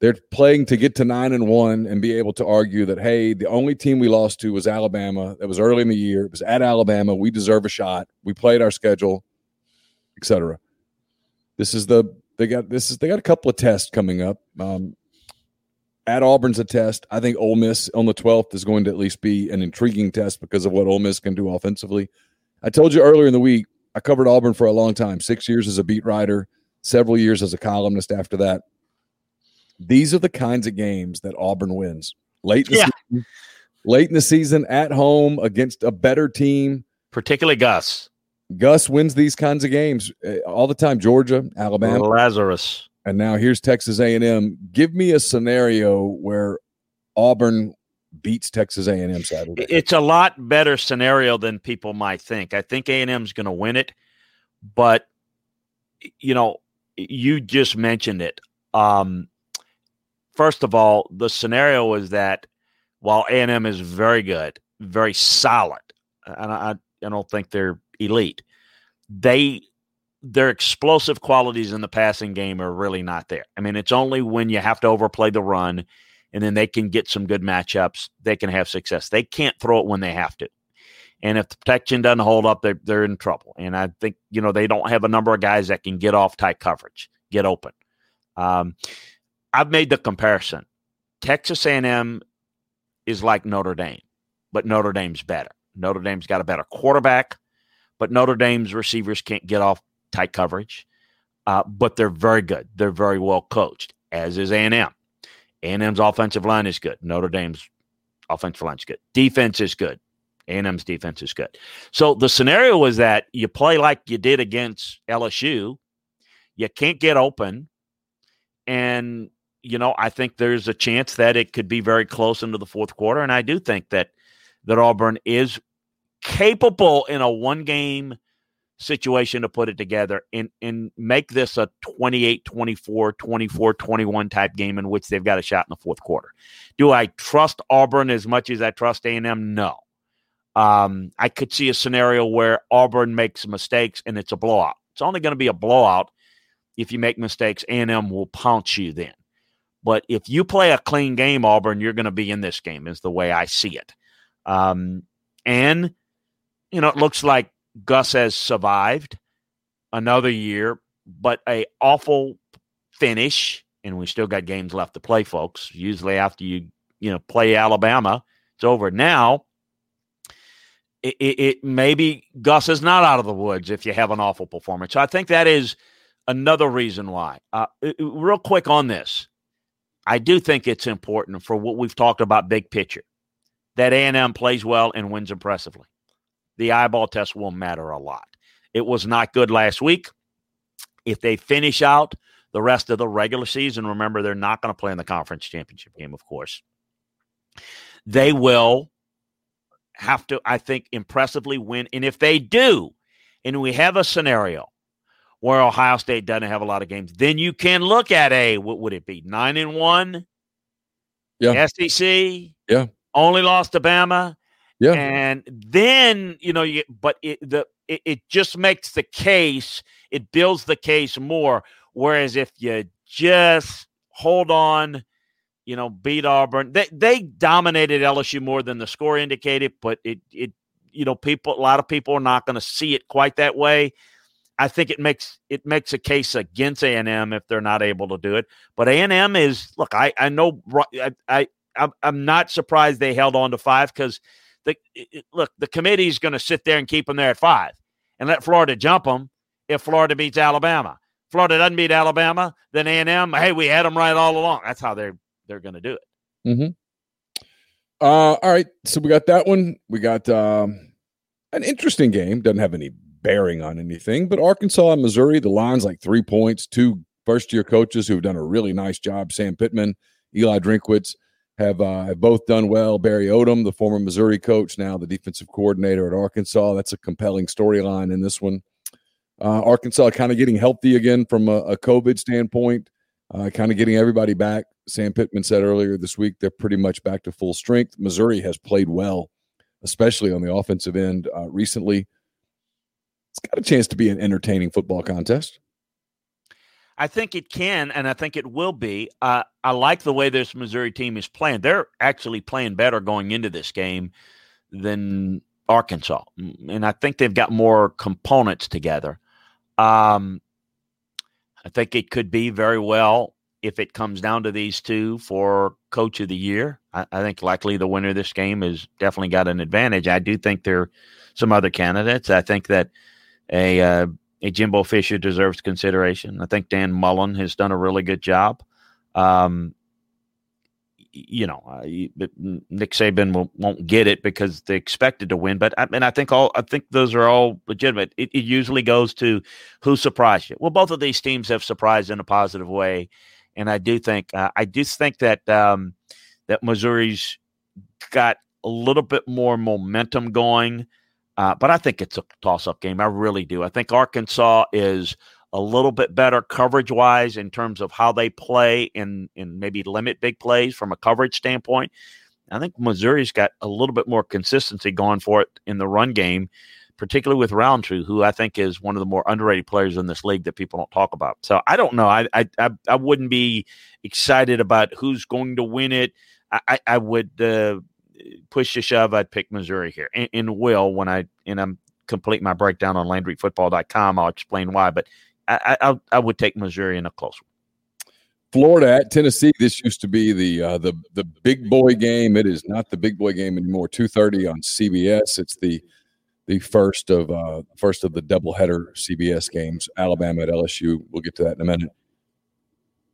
they're playing to get to nine and one and be able to argue that hey, the only team we lost to was Alabama. That was early in the year. It was at Alabama. We deserve a shot. We played our schedule, etc. This is the they got this is they got a couple of tests coming up. Um, at Auburn's a test. I think Ole Miss on the 12th is going to at least be an intriguing test because of what Ole Miss can do offensively. I told you earlier in the week, I covered Auburn for a long time, six years as a beat writer, several years as a columnist after that. These are the kinds of games that Auburn wins late in the, yeah. season, late in the season at home against a better team. Particularly Gus. Gus wins these kinds of games uh, all the time. Georgia, Alabama, Lazarus, and now here's Texas A&M. Give me a scenario where Auburn beats Texas A&M Saturday. It's a lot better scenario than people might think. I think A&M is going to win it, but you know, you just mentioned it. Um, first of all, the scenario is that while A&M is very good, very solid, and I, I don't think they're elite, they their explosive qualities in the passing game are really not there. I mean, it's only when you have to overplay the run and then they can get some good matchups, they can have success. They can't throw it when they have to. And if the protection doesn't hold up, they're, they're in trouble. And I think, you know, they don't have a number of guys that can get off tight coverage, get open. Um, I've made the comparison. Texas A&M is like Notre Dame, but Notre Dame's better. Notre Dame's got a better quarterback, but Notre Dame's receivers can't get off tight coverage. Uh, but they're very good. They're very well coached, as is A&M. A&M's offensive line is good. Notre Dame's offensive line is good. Defense is good. A&M's defense is good. So the scenario was that you play like you did against LSU. You can't get open, and you know, I think there's a chance that it could be very close into the fourth quarter. And I do think that that Auburn is capable in a one game situation to put it together and, and make this a 28 24, 24 21 type game in which they've got a shot in the fourth quarter. Do I trust Auburn as much as I trust A&M? No. Um, I could see a scenario where Auburn makes mistakes and it's a blowout. It's only going to be a blowout if you make mistakes. A&M will pounce you then. But if you play a clean game, Auburn, you're going to be in this game, is the way I see it. Um, and, you know, it looks like Gus has survived another year, but a awful finish. And we still got games left to play, folks. Usually after you, you know, play Alabama, it's over. Now, it, it, it maybe Gus is not out of the woods if you have an awful performance. So I think that is another reason why. Uh, real quick on this, I do think it's important for what we've talked about big picture that A&M plays well and wins impressively. The eyeball test will matter a lot. It was not good last week. If they finish out the rest of the regular season, remember they're not going to play in the conference championship game, of course. They will have to, I think, impressively win. And if they do, and we have a scenario where Ohio State doesn't have a lot of games, then you can look at a what would it be nine and one? Yeah. SEC. Yeah. Only lost to Bama. Yeah. And then you know you but it the it, it just makes the case. It builds the case more. Whereas if you just hold on, you know, beat Auburn, they they dominated LSU more than the score indicated. But it it you know people a lot of people are not going to see it quite that way I think it makes it makes a case against A and M if they're not able to do it. But A and M is look. I I know I I I'm not surprised they held on to five because the look the committee is going to sit there and keep them there at five and let Florida jump them if Florida beats Alabama. Florida doesn't beat Alabama, then A and M. Hey, we had them right all along. That's how they're they're going to do it. Mm-hmm. Uh, all right, so we got that one. We got um, an interesting game. Doesn't have any bearing on anything, but Arkansas and Missouri. The line's like three points. Two first year coaches who've done a really nice job. Sam Pittman, Eli Drinkwitz have uh, have both done well. Barry Odom, the former Missouri coach, now the defensive coordinator at Arkansas. That's a compelling storyline in this one. Uh, Arkansas kind of getting healthy again from a, a COVID standpoint, uh, kind of getting everybody back. Sam Pittman said earlier this week they're pretty much back to full strength. Missouri has played well, especially on the offensive end uh, recently. It's got a chance to be an entertaining football contest. I think it can, and I think it will be. Uh, I like the way this Missouri team is playing. They're actually playing better going into this game than Arkansas, and I think they've got more components together. Um, I think it could be very well if it comes down to these two for coach of the year. I, I, think likely the winner of this game has definitely got an advantage. I do think there are some other candidates. I think that a uh, Jimbo Fisher deserves consideration. I think Dan Mullen has done a really good job. Um, you know, uh, Nick Saban will, not get it because they expected to win. But I mean, I think all I think those are all legitimate. It, it, usually goes to who surprised you. Well, both of these teams have surprised in a positive way, and I do think uh, I do think that um, that Missouri's got a little bit more momentum going. Uh, but I think it's a toss-up game. I really do. I think Arkansas is a little bit better coverage wise in terms of how they play and and maybe limit big plays from a coverage standpoint. I think Missouri's got a little bit more consistency going for it in the run game, particularly with Rountree, who I think is one of the more underrated players in this league that people don't talk about. So I don't know. I I I, wouldn't be excited about who's going to win it. I I would uh, push to shove. I'd pick Missouri here, and, and will when I and I'm complete my breakdown on LandryFootball.com. I'll explain why, but I, I, I would take Missouri in a close one. Florida at Tennessee. This used to be the uh, the the big boy game. It is not the big boy game anymore. Two thirty on CBS. It's the the first of uh, first of the doubleheader CBS games. Alabama at LSU. We'll get to that in a minute.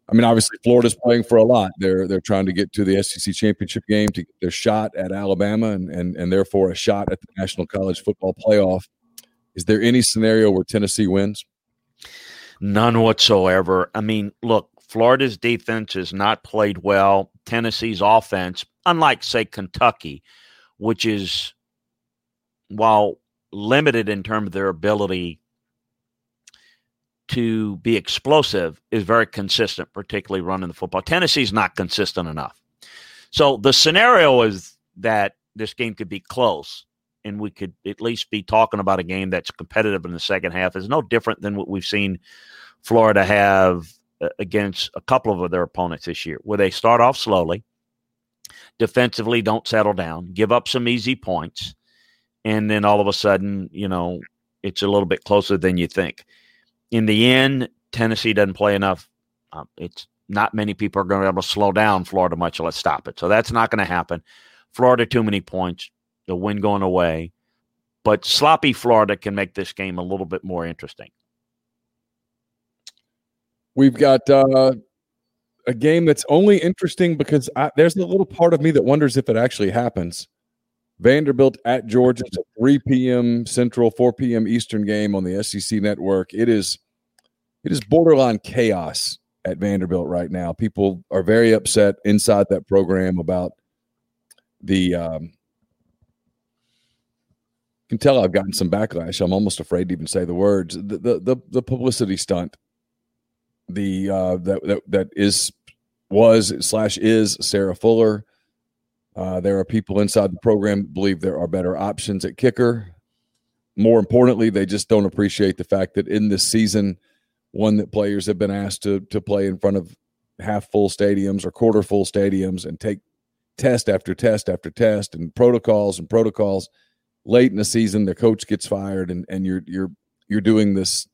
I mean, obviously, Florida's playing for a lot. They're they're trying to get to the SEC championship game to get their shot at Alabama and and and therefore a shot at the National College Football Playoff. Is there any scenario where Tennessee wins? None whatsoever. I mean, look, Florida's defense has not played well. Tennessee's offense, unlike, say, Kentucky, which is, while limited in terms of their ability to be explosive, is very consistent, particularly running the football. Tennessee's not consistent enough. So the scenario is that this game could be close and we could at least be talking about a game that's competitive in the second half is no different than what we've seen Florida have uh, against a couple of their opponents this year, where they start off slowly, defensively don't settle down, give up some easy points, and then all of a sudden, you know, it's a little bit closer than you think. In the end, Tennessee doesn't play enough. Um, it's not many people are going to be able to slow down Florida much. Let's stop it. So that's not going to happen. Florida too many points the wind going away. But sloppy Florida can make this game a little bit more interesting. We've got uh, a game that's only interesting because I, there's a little part of me that wonders if it actually happens. Vanderbilt at Georgia, it's a 3 p.m. Central, 4 p.m. Eastern game on the SEC network. It is it is borderline chaos at Vanderbilt right now. People are very upset inside that program about the um, can tell I've gotten some backlash. I'm almost afraid to even say the words. The the the, the publicity stunt. The uh, that that that is was slash is Sarah Fuller. Uh, there are people inside the program that believe there are better options at kicker. More importantly, they just don't appreciate the fact that in this season, one that players have been asked to to play in front of half full stadiums or quarter full stadiums and take test after test after test and protocols and protocols late in the season the coach gets fired and and you're you're you're doing this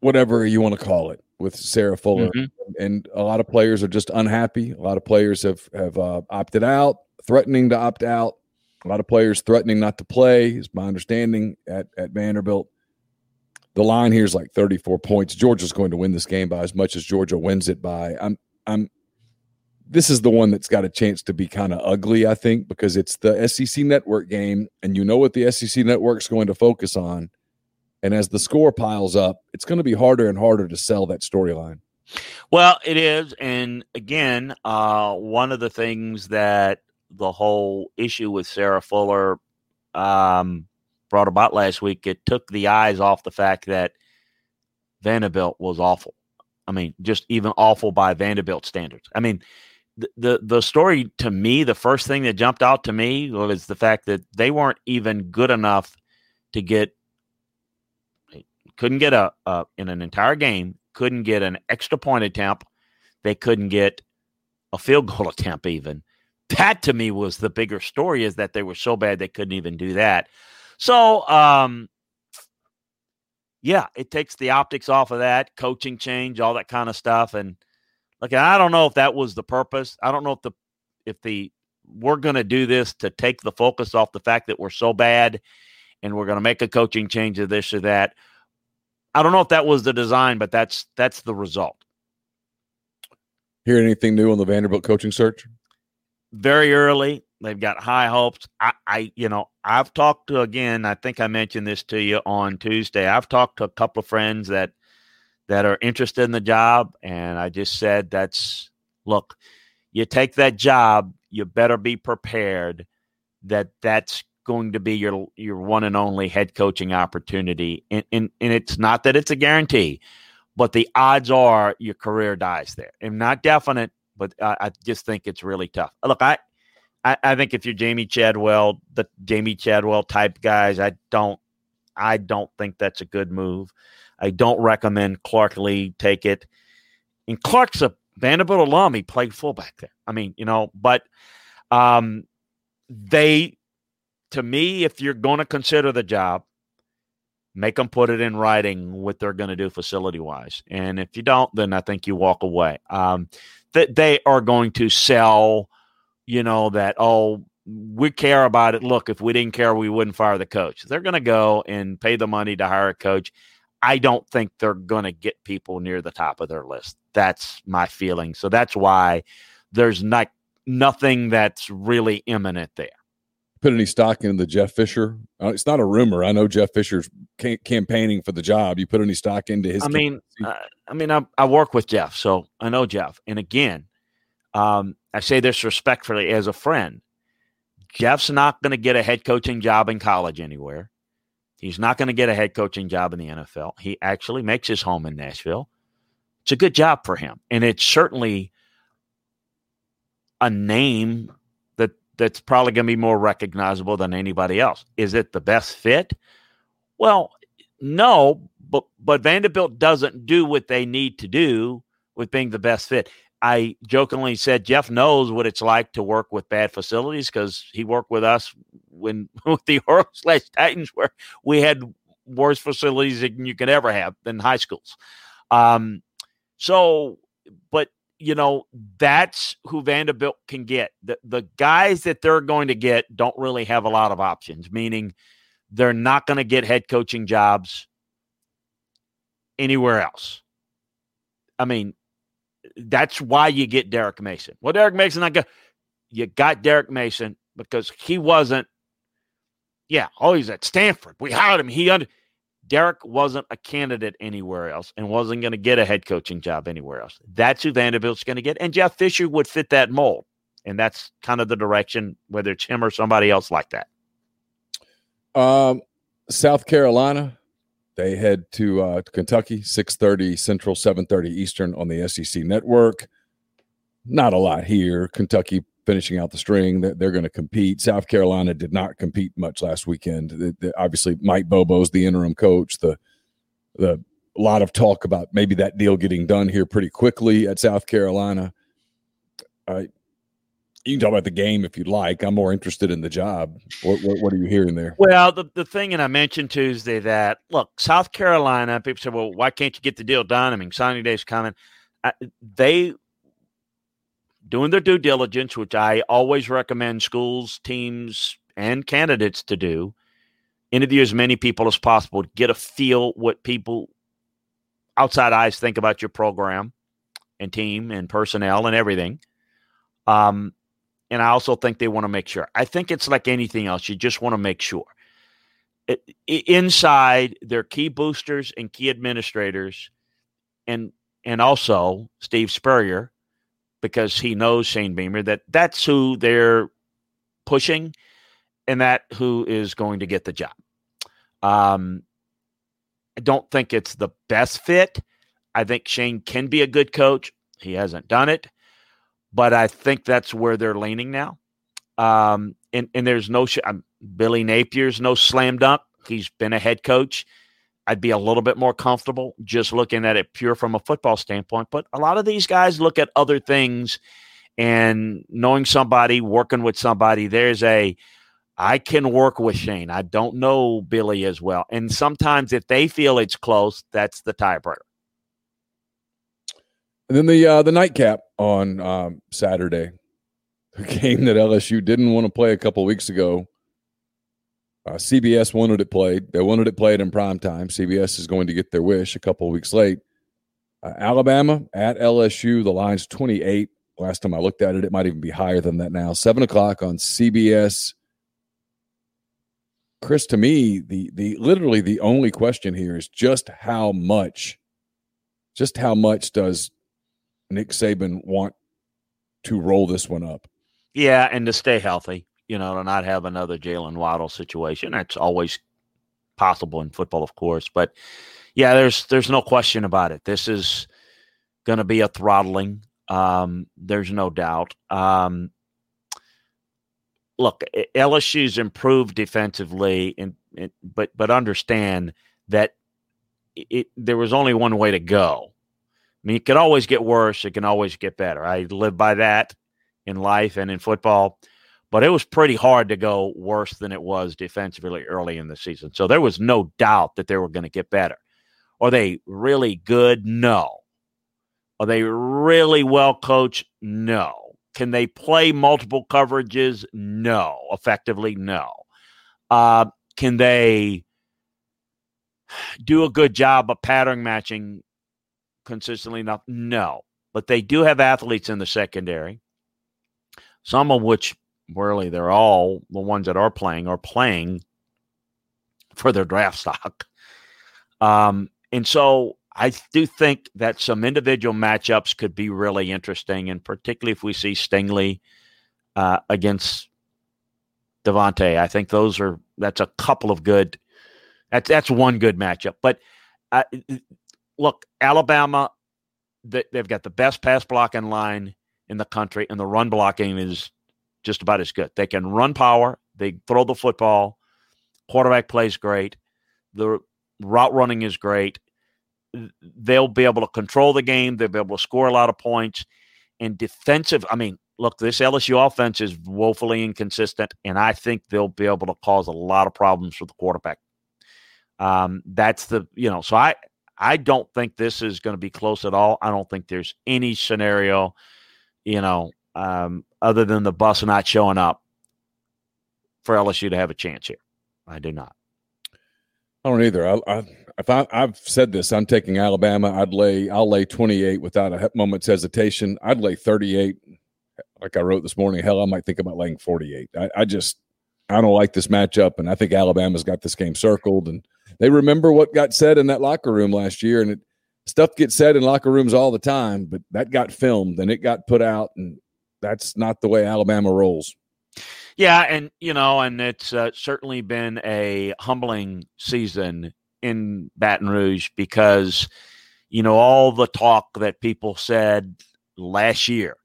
whatever you want to call it with Sarah Fuller, mm-hmm. and a lot of players are just unhappy. A lot of players have have uh, opted out, threatening to opt out. A lot of players threatening not to play, is my understanding at at Vanderbilt. The line here is like 34 points. Georgia's going to win this game by as much as Georgia wins it by. I'm I'm this is the one that's got a chance to be kind of ugly, I think, because it's the SEC network game, and you know what the SEC network's going to focus on. And as the score piles up, it's going to be harder and harder to sell that storyline. Well, it is. And again, uh, one of the things that the whole issue with Sarah Fuller um, brought about last week, it took the eyes off the fact that Vanderbilt was awful. I mean, just even awful by Vanderbilt standards. I mean, the, the story to me, the first thing that jumped out to me was the fact that they weren't even good enough to get couldn't get a, a in an entire game, couldn't get an extra point attempt. They couldn't get a field goal attempt even. That to me was the bigger story is that they were so bad they couldn't even do that. So um yeah, it takes the optics off of that, coaching change, all that kind of stuff and like I don't know if that was the purpose. I don't know if the if the we're going to do this to take the focus off the fact that we're so bad and we're going to make a coaching change of this or that. I don't know if that was the design, but that's that's the result. Hear anything new on the Vanderbilt coaching search? Very early. They've got high hopes. I, I, you know, I've talked to again. I think I mentioned this to you on Tuesday. I've talked to a couple of friends that that are interested in the job. And I just said, that's look, you take that job, you better be prepared that that's going to be your your one and only head coaching opportunity. And, and, and it's not that it's a guarantee, but the odds are your career dies there. And not definite, but I, I just think it's really tough. Look, I, I, I think if you're Jamey Chadwell, the Jamey Chadwell type guys, I don't I don't think that's a good move. I don't recommend Clark Lea take it. And Clark's a Vanderbilt alum. He played fullback there. I mean, you know, but um, they, to me, if you're going to consider the job, make them put it in writing what they're going to do facility wise. And if you don't, then I think you walk away. Um, that they are going to sell, you know, that, oh, we care about it. Look, if we didn't care, we wouldn't fire the coach. They're going to go and pay the money to hire a coach. I don't think they're going to get people near the top of their list. That's my feeling. So that's why there's not nothing that's really imminent there. Put any stock in the Jeff Fisher? Uh, it's not a rumor. I know Jeff Fisher's ca- campaigning for the job. You put any stock into his? I mean, uh, I mean, I, I, work with Jeff, so I know Jeff. And again, um, I say this respectfully as a friend. Jeff's not going to get a head coaching job in college anywhere. He's not going to get a head coaching job in the NFL. He actually makes his home in Nashville. It's a good job for him. And it's certainly a name that's probably going to be more recognizable than anybody else. Is it the best fit? Well, no, but but Vanderbilt doesn't do what they need to do with being the best fit. I jokingly said Jeff knows what it's like to work with bad facilities because he worked with us when with the Oilers slash Titans where we had worse facilities than you could ever have in high schools. Um, so, but you know that's who Vanderbilt can get. The the guys that they're going to get don't really have a lot of options. Meaning, they're not going to get head coaching jobs anywhere else. I mean, that's why you get Derek Mason. Well, Derek Mason, I got you got Derek Mason because he wasn't. Yeah, oh, he's at Stanford. We hired him. He under. Derek wasn't a candidate anywhere else and wasn't going to get a head coaching job anywhere else. That's who Vanderbilt's going to get, and Jeff Fisher would fit that mold, and that's kind of the direction, whether it's him or somebody else like that. Um, South Carolina they head to, uh, Kentucky, 6.30 Central, 7.30 Eastern on the SEC network. Not a lot here. Kentucky finishing out the string. They're, they're going to compete. South Carolina did not compete much last weekend. The, the, obviously, Mike Bobo's the interim coach. The the a lot of talk about maybe that deal getting done here pretty quickly at South Carolina. Uh, You can talk about the game if you'd like. I'm more interested in the job. What, what, what are you hearing there? Well, the, the thing, and I mentioned Tuesday that look, South Carolina. People say, "Well, why can't you get the deal done?" I mean, signing day's coming. I, they doing their due diligence, which I always recommend schools, teams, and candidates to do. Interview as many people as possible to get a feel what people outside eyes think about your program and team and personnel and everything. Um, and I also think they want to make sure. I think it's like anything else; you just want to make sure. Inside, their key boosters and key administrators, and and also Steve Spurrier, because he knows Shane Beamer that that's who they're pushing, and that who is going to get the job. Um, I don't think it's the best fit. I think Shane can be a good coach. He hasn't done it, but I think that's where they're leaning now. Um, and, and there's no sh- um, Billy Napier's no slam dunk. He's been a head coach. I'd be a little bit more comfortable just looking at it pure from a football standpoint. But a lot of these guys look at other things and knowing somebody, working with somebody, there's a I can work with Shane. I don't know Billy as well. And sometimes if they feel it's close, that's the tiebreaker. And then the uh, the nightcap on um, Saturday, the game that LSU didn't want to play a couple weeks ago. Uh, CBS wanted it played. They wanted it played in prime time. CBS is going to get their wish a couple weeks late. Uh, Alabama at LSU. The line's 28. Last time I looked at it, it might even be higher than that now. Seven o'clock on CBS. Chris, to me, the the literally the only question here is just how much, just how much does Nick Saban want to roll this one up? Yeah, and to stay healthy, you know, to not have another Jaylen Waddle situation. That's always possible in football, of course. But yeah, there's there's no question about it. This is going to be a throttling. Um, there's no doubt. Um, look, LSU's improved defensively, and, and but but understand that it there was only one way to go. I mean, it could always get worse. It can always get better. I live by that in life and in football. But it was pretty hard to go worse than it was defensively early in the season. So there was no doubt that they were going to get better. Are they really good? No. Are they really well coached? No. Can they play multiple coverages? No. Effectively, no. Uh, can they do a good job of pattern matching consistently enough? No. But they do have athletes in the secondary, some of which, really, they're all the ones that are playing are playing for their draft stock. Um, and so I do think that some individual matchups could be really interesting, and particularly if we see Stingley uh, against DeVonta. I think those are that's a couple of good. That's that's one good matchup. But uh, look, Alabama, they, they've got the best pass blocking line in the country, and the run blocking is just about as good. They can run power. They throw the football. Quarterback plays great. The route running is great they'll be able to control the game. They'll be able to score a lot of points. And defensive, I mean, look, this LSU offense is woefully inconsistent, and I think they'll be able to cause a lot of problems for the quarterback. Um, that's the you know, so I I don't think this is going to be close at all. I don't think there's any scenario, you know, um, other than the bus not showing up for LSU to have a chance here. I do not. I don't either. I, I if I, have said this, I'm taking Alabama. I'd lay, I'll lay 28 without a moment's hesitation. I'd lay 38. Like I wrote this morning, hell, I might think about laying 48. I, I just, I don't like this matchup, and I think Alabama's got this game circled, and they remember what got said in that locker room last year, and it, stuff gets said in locker rooms all the time, but that got filmed and it got put out, and that's not the way Alabama rolls. Yeah, and you know, and it's uh, certainly been a humbling season in Baton Rouge because, you know, all the talk that people said last year,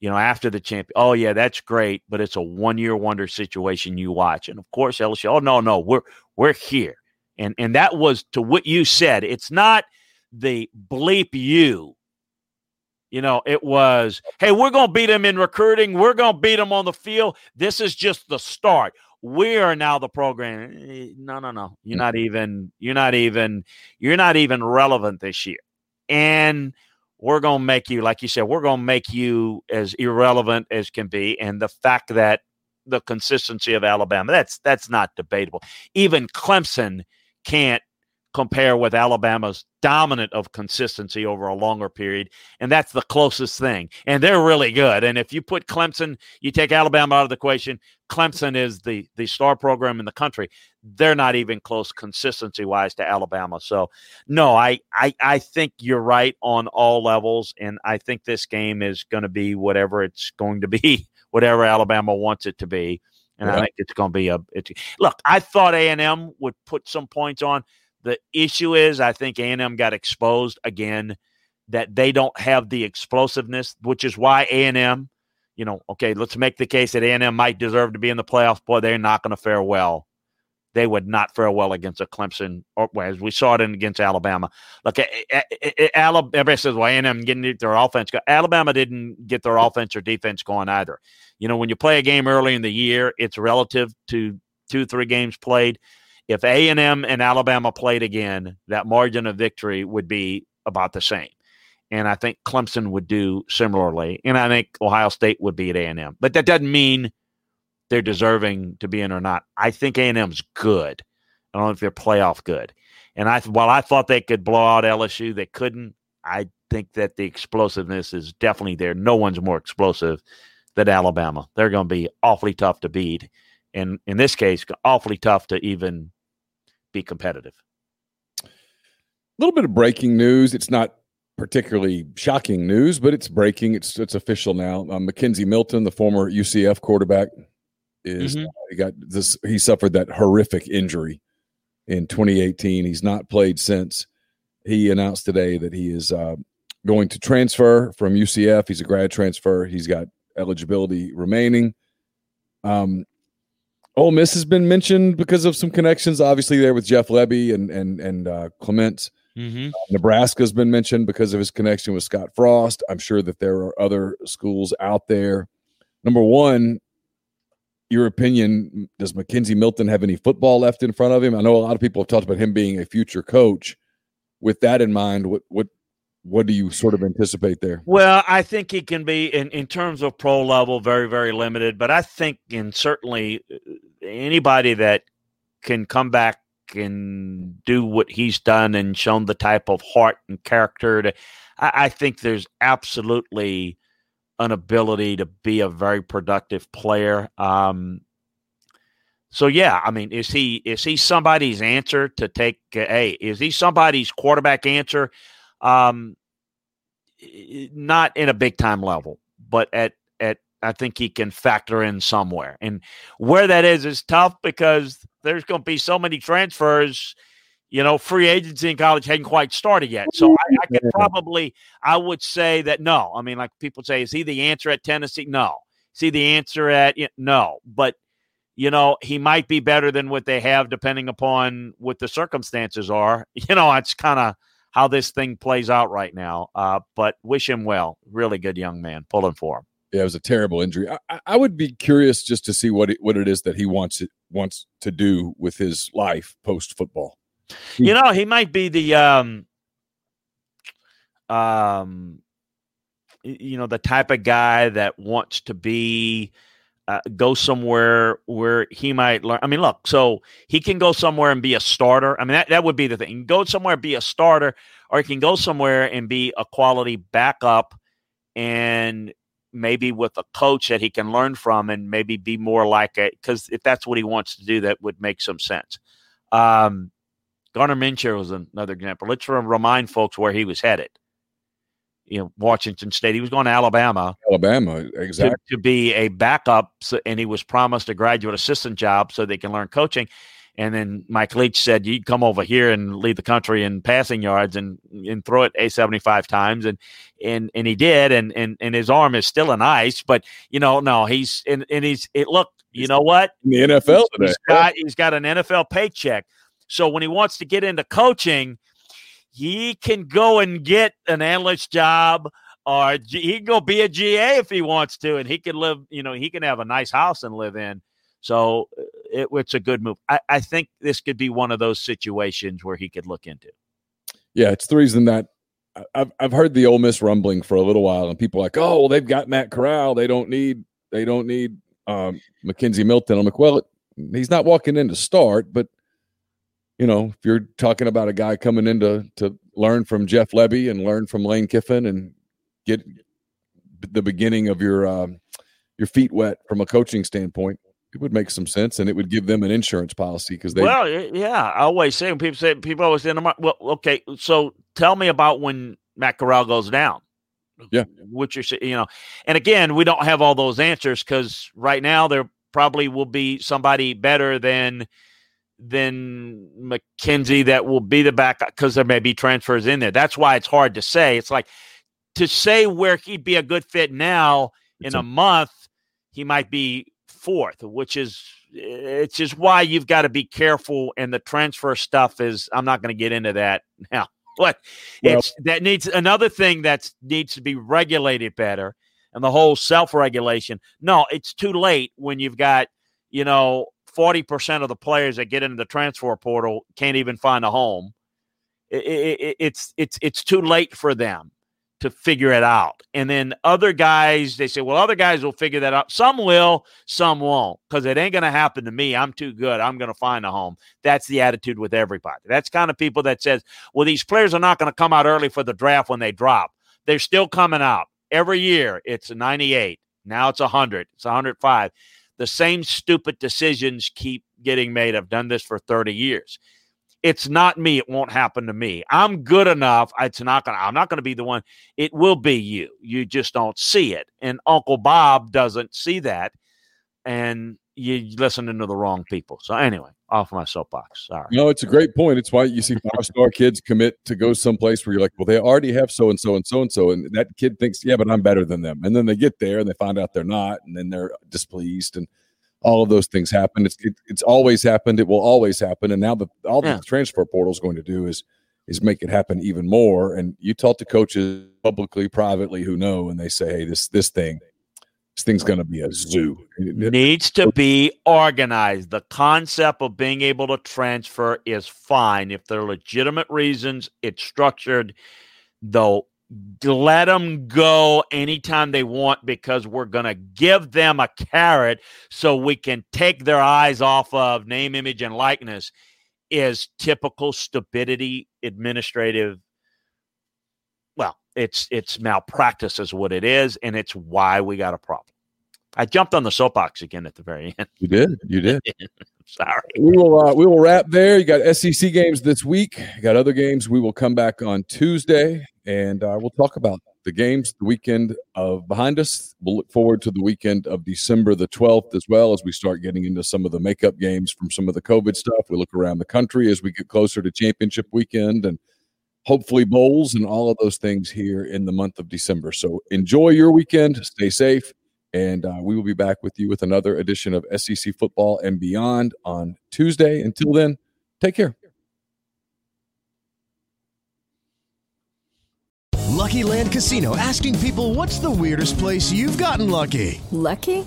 you know, after the champion, oh yeah, that's great, but it's a one year wonder situation you watch. And of course, LSU, oh no, no, we're we're here. And and that was to what you said. It's not the bleep you. You know, it was, hey, we're going to beat them in recruiting. We're going to beat them on the field. This is just the start. We are now the program. Eh, no, no, no. You're not even, you're not even, you're not even relevant this year. And we're going to make you, like you said, we're going to make you as irrelevant as can be. And the fact that the consistency of Alabama, that's that's not debatable. Even Clemson can't compare with Alabama's dominant of consistency over a longer period. And that's the closest thing. And they're really good. And if you put Clemson, you take Alabama out of the equation, Clemson is the the star program in the country. They're not even close consistency wise to Alabama. So no, I, I I think you're right on all levels. And I think this game is going to be whatever it's going to be, whatever Alabama wants it to be. And yeah. I think it's going to be a. It's, look, I thought A and M would put some points on. The issue is, I think A&M got exposed again that they don't have the explosiveness, which is why A&M, you know, okay, let's make the case that A&M might deserve to be in the playoffs. Boy, they're not going to fare well. They would not fare well against a Clemson, or as we saw it in against Alabama. Look, eh, eh, eh, Alabama, everybody says, well, A&M getting their offense. Going. Alabama didn't get their offense or defense going either. You know, when you play a game early in the year, it's relative to two, three games played if A&M and Alabama played again, that margin of victory would be about the same. And I think Clemson would do similarly. And I think Ohio State would be at A&M. But that doesn't mean they're deserving to be in or not. I think A&M's good. I don't know if they're playoff good. And I while I thought they could blow out LSU, they couldn't. I think that the explosiveness is definitely there. No one's more explosive than Alabama. They're going to be awfully tough to beat. And in this case, awfully tough to even be competitive. A little bit of breaking news. It's not particularly shocking news, but it's breaking. It's it's official now. Um, McKenzie Milton, the former UCF quarterback, is mm-hmm. he got this. He suffered that horrific injury in 2018. He's not played since. He announced today that he is uh, going to transfer from UCF. He's a grad transfer. He's got eligibility remaining. Um, Ole Miss has been mentioned because of some connections, obviously there with Jeff Lebby and and and uh, Clement. Mm-hmm. Uh, Nebraska's been mentioned because of his connection with Scott Frost. I'm sure that there are other schools out there. Number one, your opinion: Does McKenzie Milton have any football left in front of him? I know a lot of people have talked about him being a future coach. With that in mind, what what what do you sort of anticipate there? Well, I think he can be in, in terms of pro level very, very limited, but I think in certainly uh, anybody that can come back and do what he's done and shown the type of heart and character to I, I think there's absolutely an ability to be a very productive player. Um, so yeah, I mean, is he is he somebody's answer to take? Uh, hey, is he somebody's quarterback answer? Um, not in a big time level, but at at I think he can factor in somewhere. And where that is is tough because there's going to be so many transfers. You know, free agency in college hadn't quite started yet. So I, I could probably, I would say that no. I mean, like people say, is he the answer at Tennessee? No. See the answer at no? But you know, he might be better than what they have, depending upon what the circumstances are. You know, it's kind of how this thing plays out right now. Uh, but wish him well. Really good young man. Pulling for him. Yeah, it was a terrible injury. I, I would be curious just to see what it, what it is that he wants it, wants to do with his life post football. You know, he might be the um, um, you know, the type of guy that wants to be uh, go somewhere where he might learn. I mean, look, so he can go somewhere and be a starter. I mean, that, that would be the thing. Go somewhere, be a starter, or he can go somewhere and be a quality backup and maybe with a coach that he can learn from and maybe be more like it. Because if that's what he wants to do, that would make some sense. Um, Gardner Minshew was another example. Let's remind folks where he was headed you know Washington State. He was going to Alabama. Alabama, exactly. To, to, be a backup, so, and he was promised a graduate assistant job so they can learn coaching. And then Mike Leach said, "You come over here and lead the country in passing yards and and throw it a seventy five times." And and and he did. And and and his arm is still in ice, but you know, no, he's and and he's it. Look, you know what? In the NFL today, he's got, he's got an NFL paycheck. So when he wants to get into coaching, he can go and get an analyst job, or he can go be a GA if he wants to, and he can live. You know, he can have a nice house and live in. So uh, it, it's a good move. I, I think this could be one of those situations where he could look into. Yeah, it's the reason that I've I've heard the Ole Miss rumbling for a little while, and people like, oh, well, they've got Matt Corral. They don't need they don't need um, McKenzie Milton. I'm like, well, he's not walking in to start, but you know, if you're talking about a guy coming in to to learn from Jeff Lebby and learn from Lane Kiffin and get the beginning of your um, your feet wet from a coaching standpoint, it would make some sense, and it would give them an insurance policy because they. Well, yeah, I always say when people say people always say, "Well, okay, so tell me about when Matt Corral goes down." Yeah, what you're you know, and again, we don't have all those answers because right now there probably will be somebody better than than McKenzie that will be the backup because there may be transfers in there. That's why it's hard to say. It's like to say where he'd be a good fit now in a month, he might be fourth, which is it's just why you've got to be careful. And the transfer stuff is I'm not going to get into that now. But well, it's that needs another thing that needs to be regulated better, and the whole self regulation. No, it's too late when you've got you know forty percent of the players that get into the transfer portal can't even find a home. It, it, it's it's it's too late for them to figure it out. And then other guys, they say, well, other guys will figure that out. Some will, some won't, because it ain't going to happen to me. I'm too good. I'm going to find a home. That's the attitude with everybody. That's kind of people that says, well, these players are not going to come out early for the draft when they drop. They're still coming out every year. It's a 98. Now it's 100. It's 105. The same stupid decisions keep getting made. I've done this for 30 years it's not me. It won't happen to me. I'm good enough. It's not gonna. I'm not gonna be the one. It will be you. You just don't see it. And Uncle Bob doesn't see that, and you listening to the wrong people. So anyway, off my soapbox. Sorry. No, it's a great point. It's why you see five star kids commit to go someplace where you're like, well, they already have so and so and so and so, and that kid thinks, yeah, but I'm better than them. And then they get there and they find out they're not, and then they're displeased and all of those things happen. It's it, it's always happened. It will always happen. And now the all yeah. the transfer portal is going to do is is make it happen even more. And you talk to coaches publicly, privately who know, and they say, "Hey, this this thing, this thing's going to be a zoo. Needs to be organized. The concept of being able to transfer is fine if there are legitimate reasons. It's structured. Though let them go anytime they want because we're going to give them a carrot so we can take their eyes off of name, image, and likeness is typical stupidity, administrative. Well, it's it's malpractice is what it is, and it's why we got a problem. I jumped on the soapbox again at the very end. You did. You did. Sorry. We will. Uh, we will wrap there. You got SEC games this week. You got other games. We will come back on Tuesday, and uh, we'll talk about the games, the weekend of behind us. We'll look forward to the weekend of December the twelfth as well as we start getting into some of the makeup games from some of the COVID stuff. We look around the country as we get closer to championship weekend and hopefully bowls and all of those things here in the month of December. So enjoy your weekend. Stay safe and uh, we will be back with you with another edition of SEC Football and Beyond on Tuesday. Until then, take care. Lucky Land Casino asking people what's the weirdest place you've gotten lucky? Lucky?